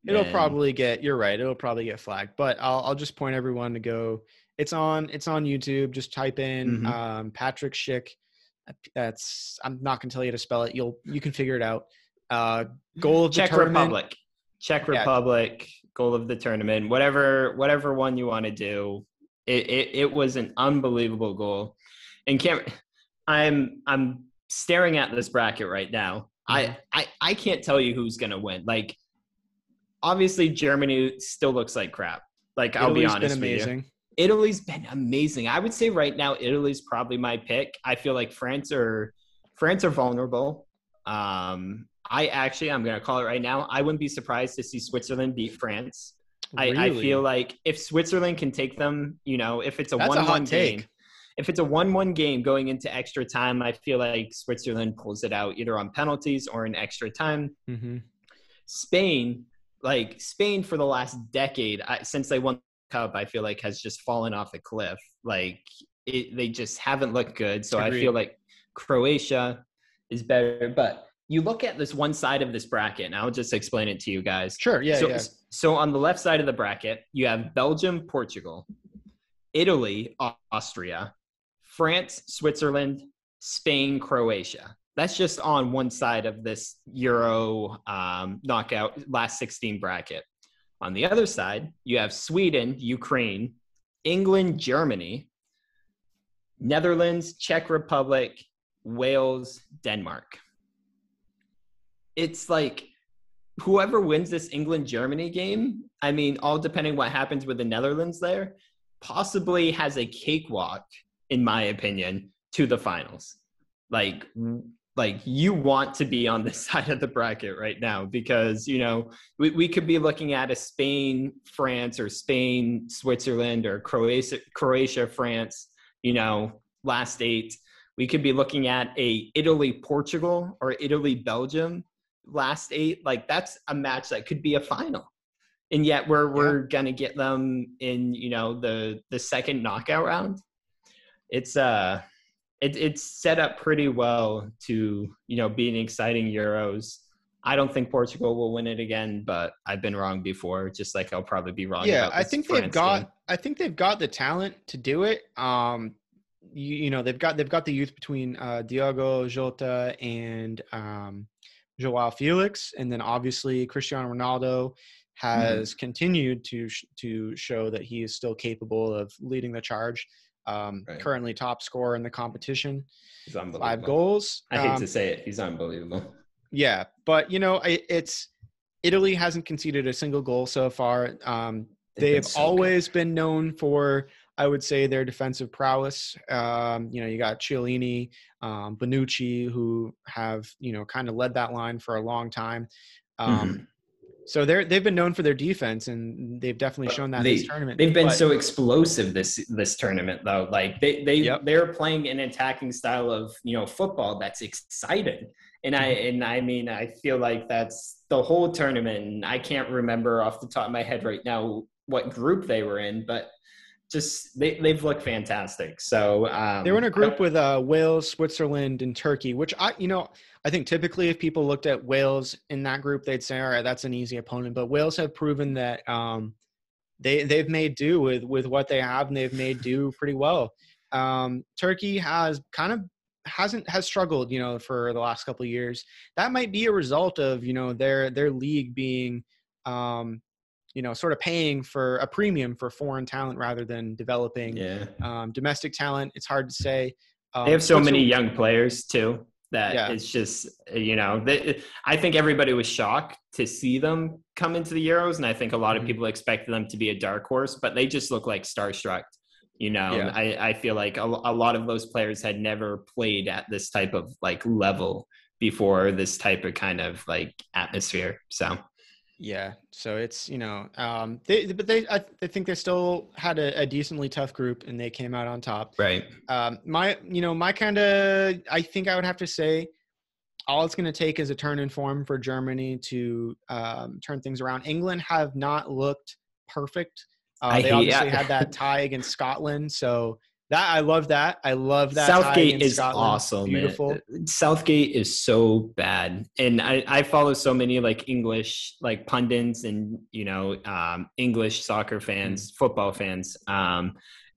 It'll than- probably get. You're right. It'll probably get flagged. But I'll I'll just point everyone to go. It's on. It's on YouTube. Just type in Mhm. um, Patrick Schick. That's. I'm not gonna tell you to spell it. You'll you can figure it out. Uh, goal of the Czech. Republic, Czech Yeah. Republic, goal of the tournament, whatever whatever one you want to do. It, it it was an unbelievable goal, and Cam, I'm I'm staring at this bracket right now. Mm-hmm. I, I I can't tell you who's gonna win. Like, obviously Germany still looks like crap. Like I'll be honest been with you. amazing. Italy's been amazing. I would say right now Italy's probably my pick. I feel like France are France are vulnerable. Um, I actually I'm gonna call it right now. I wouldn't be surprised to see Switzerland beat France. I, I feel like if Switzerland can take them, you know, if it's a That's a one hot one take. game, if it's a one one game going into extra time, I feel like Switzerland pulls it out either on penalties or in extra time. Mhm. Spain, like Spain for the last decade, I, since they won the cup, I feel like has just fallen off a cliff. Like it, they just haven't looked good. So I feel like Croatia is better. But you look at this one side of this bracket, and I'll just explain it to you guys. Sure. Yeah. so, yeah. so on the left side of the bracket, you have Belgium, Portugal, Italy, Austria, France, Switzerland, Spain, Croatia. That's just on one side of this Euro um, knockout last 16 bracket. On the other side, you have Sweden, Ukraine, England, Germany, Netherlands, Czech Republic, Wales, Denmark. It's like whoever wins this England Germany game, I mean, all depending what happens with the Netherlands there, possibly has a cakewalk, in my opinion, to the finals. Like, like you want to be on this side of the bracket right now because you know we, we could be looking at a Spain France or Spain Switzerland or Croatia Croatia France you know last eight. We could be looking at a Italy Portugal or Italy Belgium last eight. Like that's a match that could be a final. And yet we're we're gonna get them in you know the the second knockout round. It's uh it, it's set up pretty well to you know be an exciting euros. I don't think portugal will win it again but i've been wrong before just like i'll probably be wrong yeah i think they've got game. i think they've got the talent to do it. Um you, you know they've got they've got the youth between uh diogo jota and um joao felix and then obviously cristiano ronaldo has continued to sh- to show that he is still capable of leading the charge um Right. currently top scorer in the competition He's unbelievable. five goals i hate Um, to say it he's unbelievable yeah, but you know, I, it's Italy hasn't conceded a single goal so far. Um, They've been they've good. always been known for, I would say, their defensive prowess. Um, you know, you got Chiellini, um, Bonucci, who have you know kind of led that line for a long time. Um, Mm-hmm. So they're they've been known for their defense, and they've definitely shown that they- this tournament. They've been But- so explosive this this tournament though. Like they they Yep. they're playing an attacking style of you know football that's exciting. And I Mm-hmm. and I mean I feel like that's the whole tournament. And I can't remember off the top of my head right now what group they were in, but just they they've looked fantastic. So um, They were in a group with uh, Wales, Switzerland, and Turkey, which I, you know, I think typically if people looked at Wales in that group, they'd say, all right, that's an easy opponent. But Wales have proven that um, they they've made do with with what they have, and they've made do pretty well. Um, Turkey has kind of hasn't has struggled, you know, for the last couple of years. That might be a result of you know their their league being um, you know, sort of paying for a premium for foreign talent rather than developing Yeah. um, domestic talent. It's hard to say. Um, They have so many young players too that Yeah. it's just you know they, I think everybody was shocked to see them come into the Euros, and I think a lot of people expected them to be a dark horse, but they just look like starstruck. You know, Yeah. I, I feel like a, a lot of those players had never played at this type of like level before this type of kind of like atmosphere. So Yeah, so it's you know, um, they but they I, I think they still had a, a decently tough group and they came out on top. right, Um, my you know my kind of I think I would have to say all it's going to take is a turn in form for Germany to um, turn things around. England have not looked perfect. Uh, they hate- obviously yeah. had that tie against Scotland, so that I love that. I love that. Southgate is Scotland. awesome. man. Beautiful. Southgate is so bad, and I, I follow so many like English like pundits and you know um, English soccer fans, Mm. football fans, um,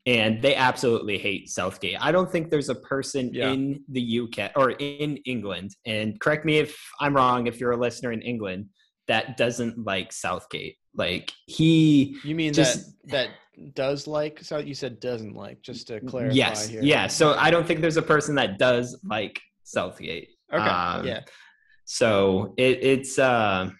and they absolutely hate Southgate. I don't think there's a person Yeah. in the UK or in England, and correct me if I'm wrong. If you're a listener in England that doesn't like Southgate, like he You mean Just- that that does like? So you said doesn't like. Just to clarify yes, here. yeah. So I don't think there's a person that does like Southgate. Okay. Um, yeah. So it, it's uh,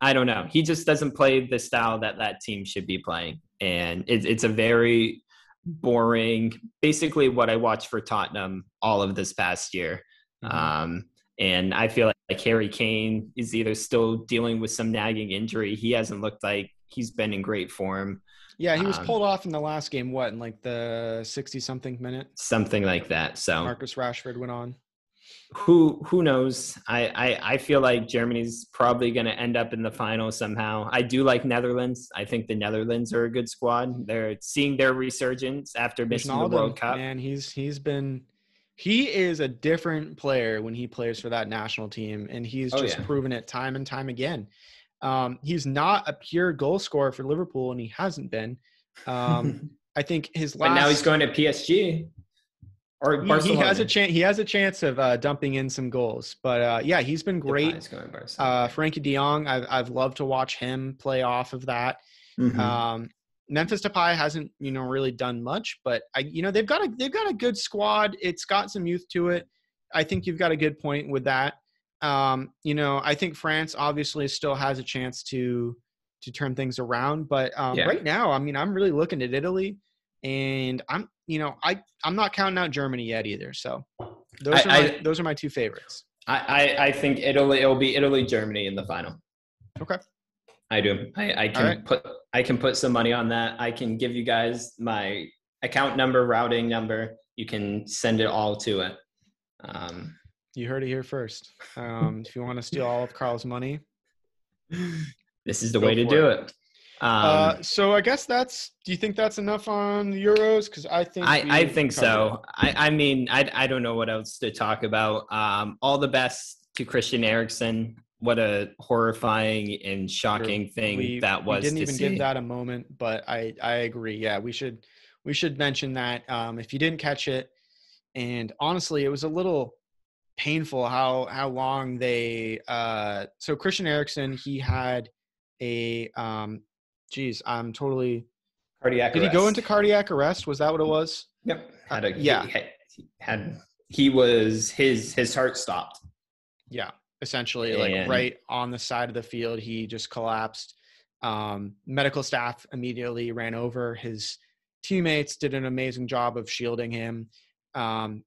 I don't know. He just doesn't play the style that that team should be playing, and it, it's a very boring. Basically, what I watched for Tottenham all of this past year, Mhm. um, and I feel like, like Harry Kane is either still dealing with some nagging injury. He hasn't looked like he's been in great form, Yeah, he was Um, pulled off in the last game. What in like the sixty something minute? something like that. So Marcus Rashford went on. who who knows? I, I I feel like Germany's probably going to end up in the final somehow. I do like Netherlands. I think the Netherlands are a good squad. They're seeing their resurgence after missing the World Cup. Man, he's he's been he is a different player when he plays for that national team, and he's Oh, just yeah. proven it time and time again. Um, he's not a pure goal scorer for Liverpool, and he hasn't been. Um, I think his last. but now he's going to PSG or he- He, has a chance. He has a chance of uh, dumping in some goals, but uh, yeah, he's been great. Depay's going to Barcelona. Uh, Frenkie De Jong, I've I've loved to watch him play off of that. Mhm. Um, Memphis Depay hasn't, you know, really done much, but I, you know, they've got a they've got a good squad. It's got some youth to it. I think you've got a good point with that. Um, you know, I think France obviously still has a chance to to turn things around, but um, Yeah. right now, I mean, I'm really looking at Italy, and I'm, you know, I I'm not counting out Germany yet either. So those I- are my I- those are my two favorites. I, I I think Italy. It'll be Italy Germany in the final. Okay. I do. I, I can right. put I can put some money on that. I can give you guys my account number, routing number. You can send it all to it. Um, You heard it here first. Um, if you want to steal all of Carl's money, this is the way to do it. it. Um, uh, so I guess that's. Do you think that's enough on the Euros? Because I think I, I think so. I, I mean, I, I don't know what else to talk about. Um, all the best to Christian Eriksen. What a horrifying and shocking thing We, that was we didn't to even see. give that a moment, but I I agree. Yeah, we should we should mention that um, if you didn't catch it, and honestly, it was a little painful how how long they. Uh, so Christian Eriksen, he had a. Um, geez, I'm totally. Cardiac Did he go into cardiac arrest? Was that what it was? Yep. Had a, yeah. He had, he had he was his his heart stopped. Yeah, essentially, like right on the side of the field, he just collapsed. Um, medical staff immediately ran over. His teammates did an amazing job of shielding him. Um,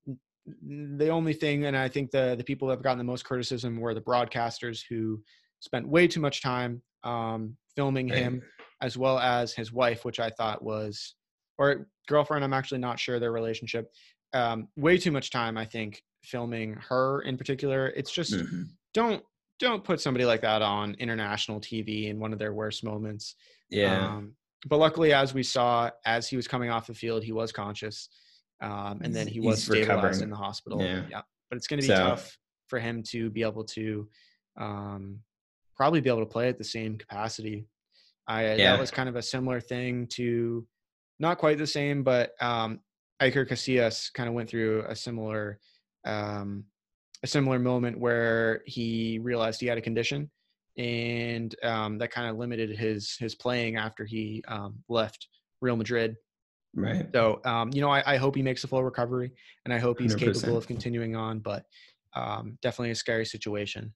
the only thing, and I think the the people that have gotten the most criticism were the broadcasters who spent way too much time um, filming him, as well as his wife, which I thought was or girlfriend. I'm actually not sure their relationship. Um, way too much time, I think, filming her in particular. It's just Mm-hmm. don't don't put somebody like that on international TV in one of their worst moments. Yeah. Um, but luckily, as we saw, as he was coming off the field, he was conscious, um, and then he was he's stabilized recovering. in the hospital. Yeah. but it's going to be So- tough for him to be able to um, probably be able to play at the same capacity. I Yeah. that was kind of a similar thing to, not quite the same, but um, Iker Casillas kind of went through a similar um, a similar moment where he realized he had a condition and um, that kind of limited his his playing after he um, left Real Madrid. Right. So um, you know, I, I hope he makes a full recovery, and I hope he's 100%. capable of continuing on. But um, definitely a scary situation.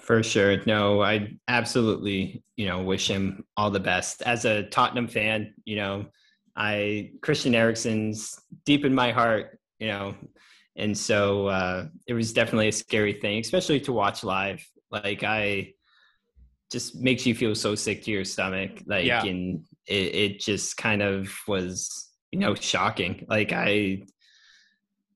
For sure. No, I absolutely, you know, wish him all the best. As a Tottenham fan, you know, I Christian Eriksen's deep in my heart, you know, and so uh, it was definitely a scary thing, especially to watch live. Like I just makes you feel so sick to your stomach. Like Yeah. and it, it just kind of was, you know, shocking. Like I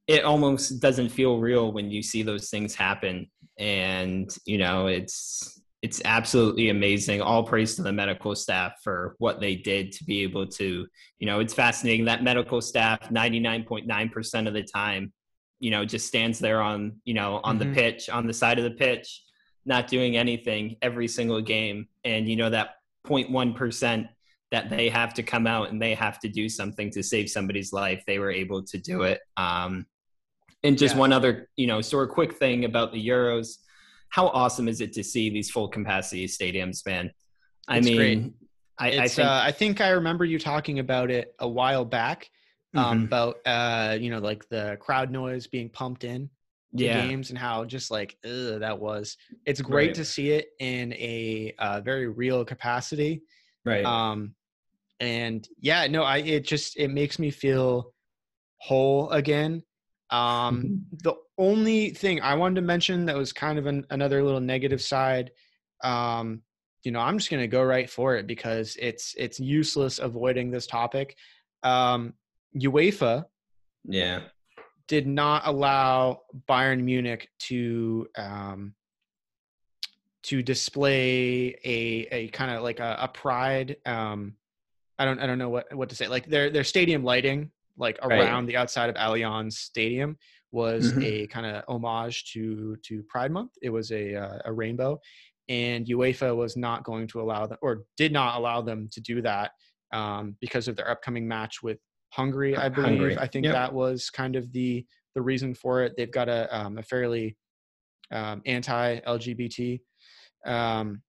it almost doesn't feel real when you see those things happen and you know it's it's absolutely amazing all praise to the medical staff for what they did to be able to you know it's fascinating that medical staff 99.9% of the time you know just stands there on you know on Mhm. the pitch on the side of the pitch not doing anything every single game and you know that 0.1% that they have to come out and they have to do something to save somebody's life they were able to do it um and just Yeah. one other you know sort of quick thing about the euros how awesome is it to see these full capacity stadiums man i It's mean great. I, I think uh, I think I remember you talking about it a while back um, Mhm. about uh, you know like the crowd noise being pumped in yeah games and how just like ugh, that was. It's great Right. to see it in a uh, very real capacity. right Um, and yeah, no, I it just it makes me feel whole again. Um, the only thing I wanted to mention that was kind of an, another little negative side, um, you know, I'm just gonna go right for it because it's it's useless avoiding this topic. Um, UEFA yeah did not allow Bayern Munich to um, to display a a kind of like a, a pride. Um, I don't I don't know what what to say. Like their their stadium lighting, like Right. around the outside of Allianz Stadium, was Mhm. a kind of homage to to Pride Month. It was a uh, a rainbow, and UEFA was not going to allow them or did not allow them to do that um, because of their upcoming match with Hungary. I believe. Hungary. I think Yep. that was kind of the the reason for it. They've got a um, a fairly um, anti-LGBT um,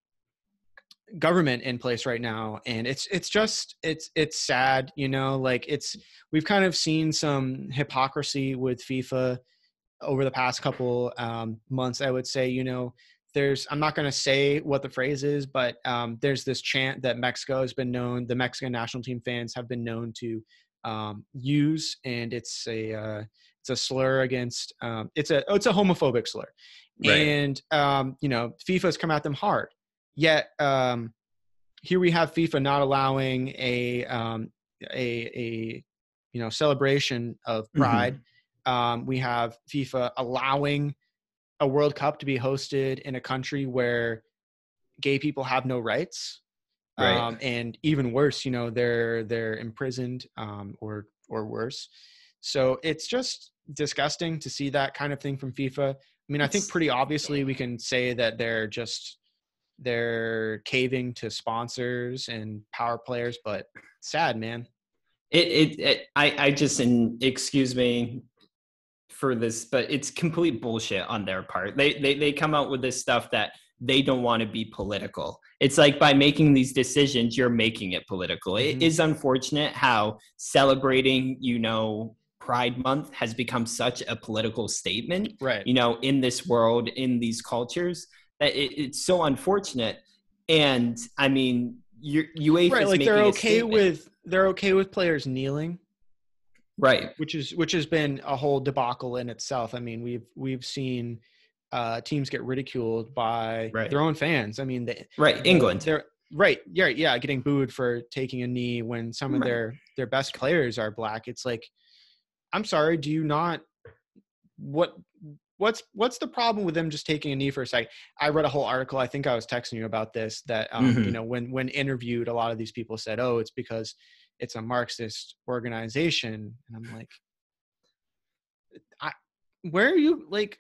government in place right now, and it's it's just it's it's sad, you know. Like it's we've kind of seen some hypocrisy with FIFA over the past couple um, months. I would say, you know, there's I'm not going to say what the phrase is, but um, there's this chant that Mexico has been known. The Mexican national team fans have been known to um, use, and it's a uh, it's a slur against um, it's a oh, it's a homophobic slur, Right. and um, you know FIFA's come at them hard. Yet um, here we have FIFA not allowing a um, a a you know celebration of Mhm. pride. Um, we have FIFA allowing a World Cup to be hosted in a country where gay people have no rights. Right. Um, and even worse, you know, they're they're imprisoned um, or or worse. So it's just disgusting to see that kind of thing from FIFA. I mean, I think pretty obviously we can say that they're just they're caving to sponsors and power players, but sad, man. it, it, it I, I just and excuse me for this but it's complete bullshit on their part they, they they come out with this stuff that they don't want to be political it's like by making these decisions you're making it political Mhm. it is unfortunate how celebrating you know pride month has become such a political statement Right. you know in this world in these cultures it, it's so unfortunate and i mean you UEFA right, like they're okay with they're okay with players kneeling. right which is which has been a whole debacle in itself. I mean, we've we've seen uh, teams get ridiculed by Right. their own fans. I mean, they, right england They're right. Yeah, yeah, getting booed for taking a knee when some of Right. their their best players are black. It's like, I'm sorry, do you not? What what's what's the problem with them just taking a knee for a second? I read a whole article. I think I was texting you about this. That um, you Mhm. know, when when interviewed, a lot of these people said, "Oh, it's because it's a Marxist organization," and I'm like, I, where are you? Like,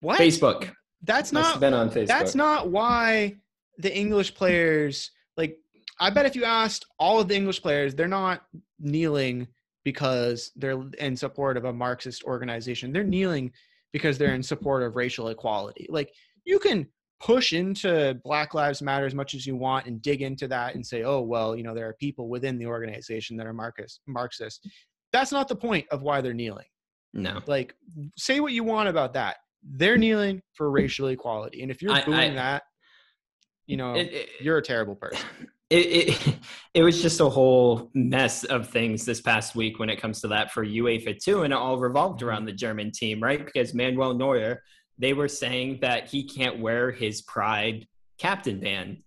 what? facebook That's not been on Facebook. that's not why the English players like I bet if you asked all of the English players, they're not kneeling because they're in support of a Marxist organization. They're kneeling because they're in support of racial equality. Like you can push into Black Lives Matter as much as you want and dig into that and say, oh, well, you know, there are people within the organization that are Marcus, Marxist. That's not the point of why they're kneeling. No. Like, say what you want about that. They're kneeling for racial equality. And if you're I- booing I- that, you know, It- it- you're a terrible person. it, it it was just a whole mess of things this past week when it comes to that for UEFA too, and it all revolved Mm-hmm. around the German team, right? Because Manuel Neuer, they were saying that he can't wear his pride captain band,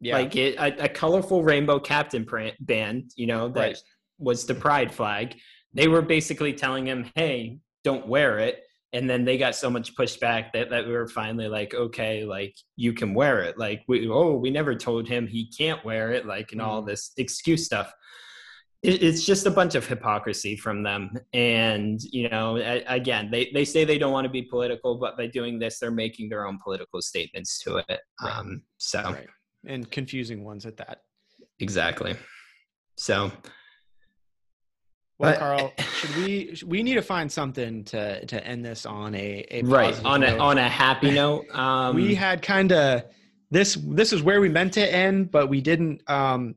Yeah. like it, a, a colorful rainbow captain print band, you know, that Right. was the pride flag. They were basically telling him, "Hey, don't wear it." And then they got so much pushback that, that we were finally like, okay, like you can wear it. Like we oh, we never told him he can't wear it, like and all Mhm. this excuse stuff. It, it's just a bunch of hypocrisy from them. And you know, again, they they say they don't want to be political, but by doing this, they're making their own political statements to it. Right. Um, so Right. And confusing ones at that. exactly. So Well, But- Carl, should we should- we need to find something to to end this on a, a right on a note. on a happy note. Um, we had kind of this this is where we meant to end, but we didn't. Um,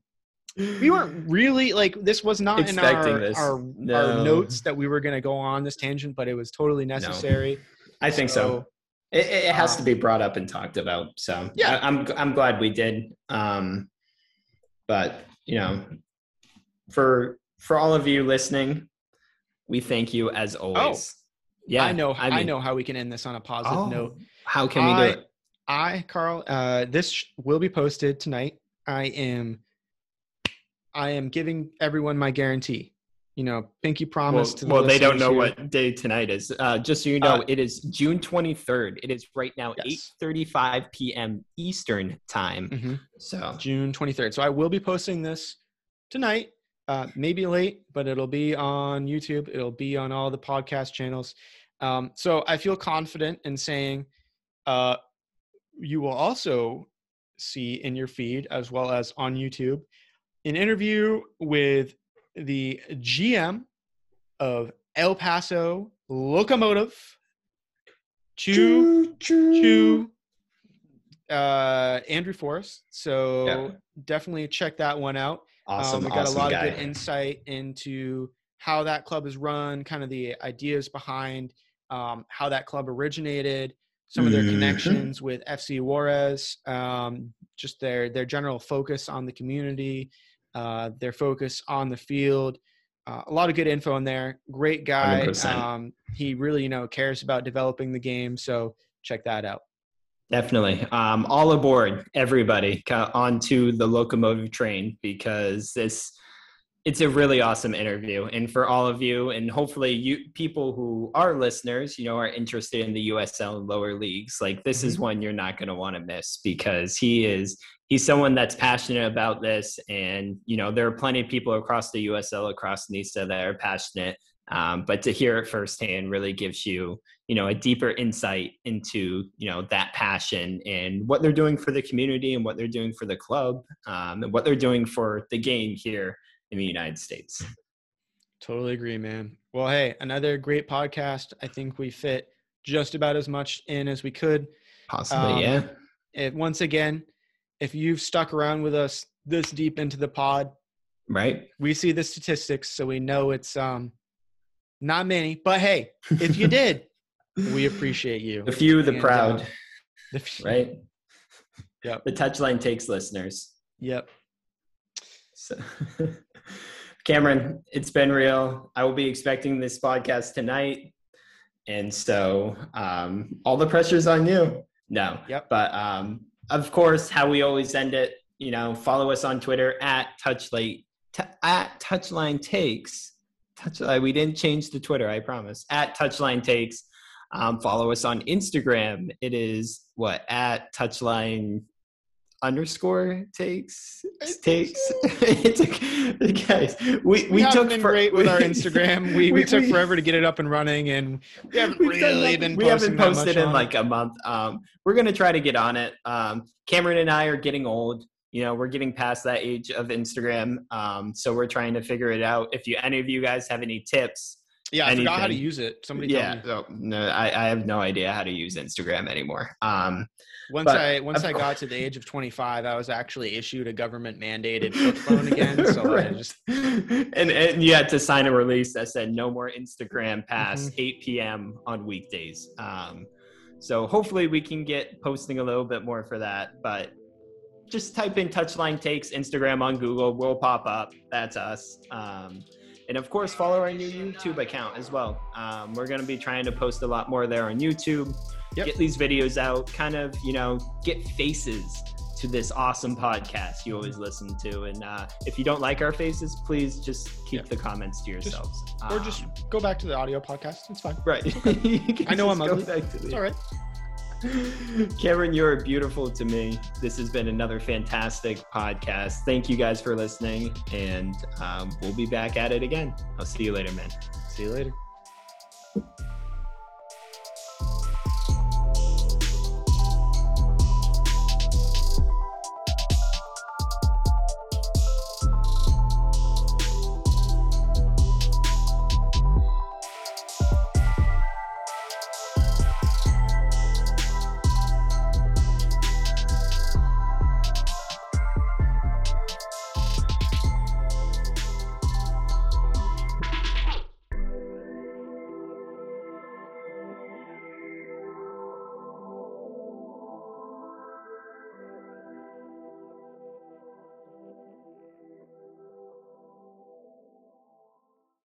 we weren't really like this was not in our this. our, No. our notes that we were going to go on this tangent, but it was totally necessary. I think so. It, it has to be brought up and talked about. So Yeah. I, I'm I'm glad we did. Um, but you know, for for all of you listening, we thank you as always. yeah, Oh, I know. I, mean- know how we can end this on a positive Oh, note. How can we I- do it? I, Carl, uh, this sh- will be posted tonight. I am, I am giving everyone my guarantee. You know, pinky Well, promise to the well, they don't know here. what day tonight is. Uh, just so you know, Uh, it is June 23rd. It is right now Yes. 8:35 p.m. Eastern time. Mhm. So June 23rd. So I will be posting this tonight, uh, maybe late, but it'll be on YouTube. It'll be on all the podcast channels. Um, so I feel confident in saying uh, you will also see in your feed as well as on YouTube an interview with the GM of El Paso Locomotive. Chu uh Andrew Forrest. So Yeah. definitely check that one out. Awesome. um, we got awesome a lot guy. of good insight into how that club is run, kind of the ideas behind um, how that club originated, some of their Mhm. connections with FC Juarez, um, just their their general focus on the community, uh, their focus on the field. Uh, a lot of good info in there. Great guy. Um, he really, you know, cares about developing the game. So check that out. Definitely. Um, all aboard, everybody, onto the locomotive train because this it's a really awesome interview. And for all of you, and hopefully you people who are listeners, you know, are interested in the USL and lower leagues, like this is one you're not going to want to miss because he is he's someone that's passionate about this, and you know, there are plenty of people across the USL, across NISA that are passionate. Um, but to hear it firsthand really gives you you know a deeper insight into you know that passion and what they're doing for the community and what they're doing for the club um, and what they're doing for the game here in the united states Totally agree, man. Well, hey, another great podcast. I think we fit just about as much in as we could. possibly Um, yeah If, once again, if you've stuck around with us this deep into the pod, right we see the statistics, so we know it's um not many. But hey, if you did, we appreciate you. the few the And, proud uh, The f- right Yep. the touchline takes listeners Yep. so cameron it's been real i will be expecting this podcast tonight and so um, all the pressure's on you no Yep. but um, of course how we always end it you know follow us on twitter at touchlight t- at touchline takes touchline we didn't change the twitter i promise. At touchline takes. Um, follow us on instagram. It is what at touchline underscore takes? Takes? it's a, guys we, We, we took been for- great with our Instagram. We, we, we- took forever to get it up and running, and we haven't really been we haven't posted in it. like a month. Um we're gonna try to get on it. Um cameron and i are getting old you know we're getting past that age of instagram um so we're trying to figure it out if you any of you guys have any tips Yeah, I forgot how to use it. Somebody yeah, told me. so, no, I, I have no idea how to use Instagram anymore. Um, Once but I once I course- got to the age of 25, I was actually issued a government mandated flip phone again. So I just and, and you had to sign a release that said no more Instagram past Mm-hmm. 8 p.m. on weekdays. Um, so hopefully we can get posting a little bit more for that. But just type in Touchline Takes Instagram on Google, we'll pop up. That's us. Um, and of course, follow our new YouTube account as well. Um, we're going to be trying to post a lot more there on YouTube. Yep. Get these videos out, kind of, you know, get faces to this awesome podcast you always listen to. And uh, if you don't like our faces, please just keep Yeah. the comments to yourselves. or just Um, go back to the audio podcast. It's fine. right. Can I know I'm just ugly. It's all right. Cameron, you're beautiful to me. This has been another fantastic podcast. Thank you guys for listening, and um, we'll be back at it again. I'll see you later, man. See you later.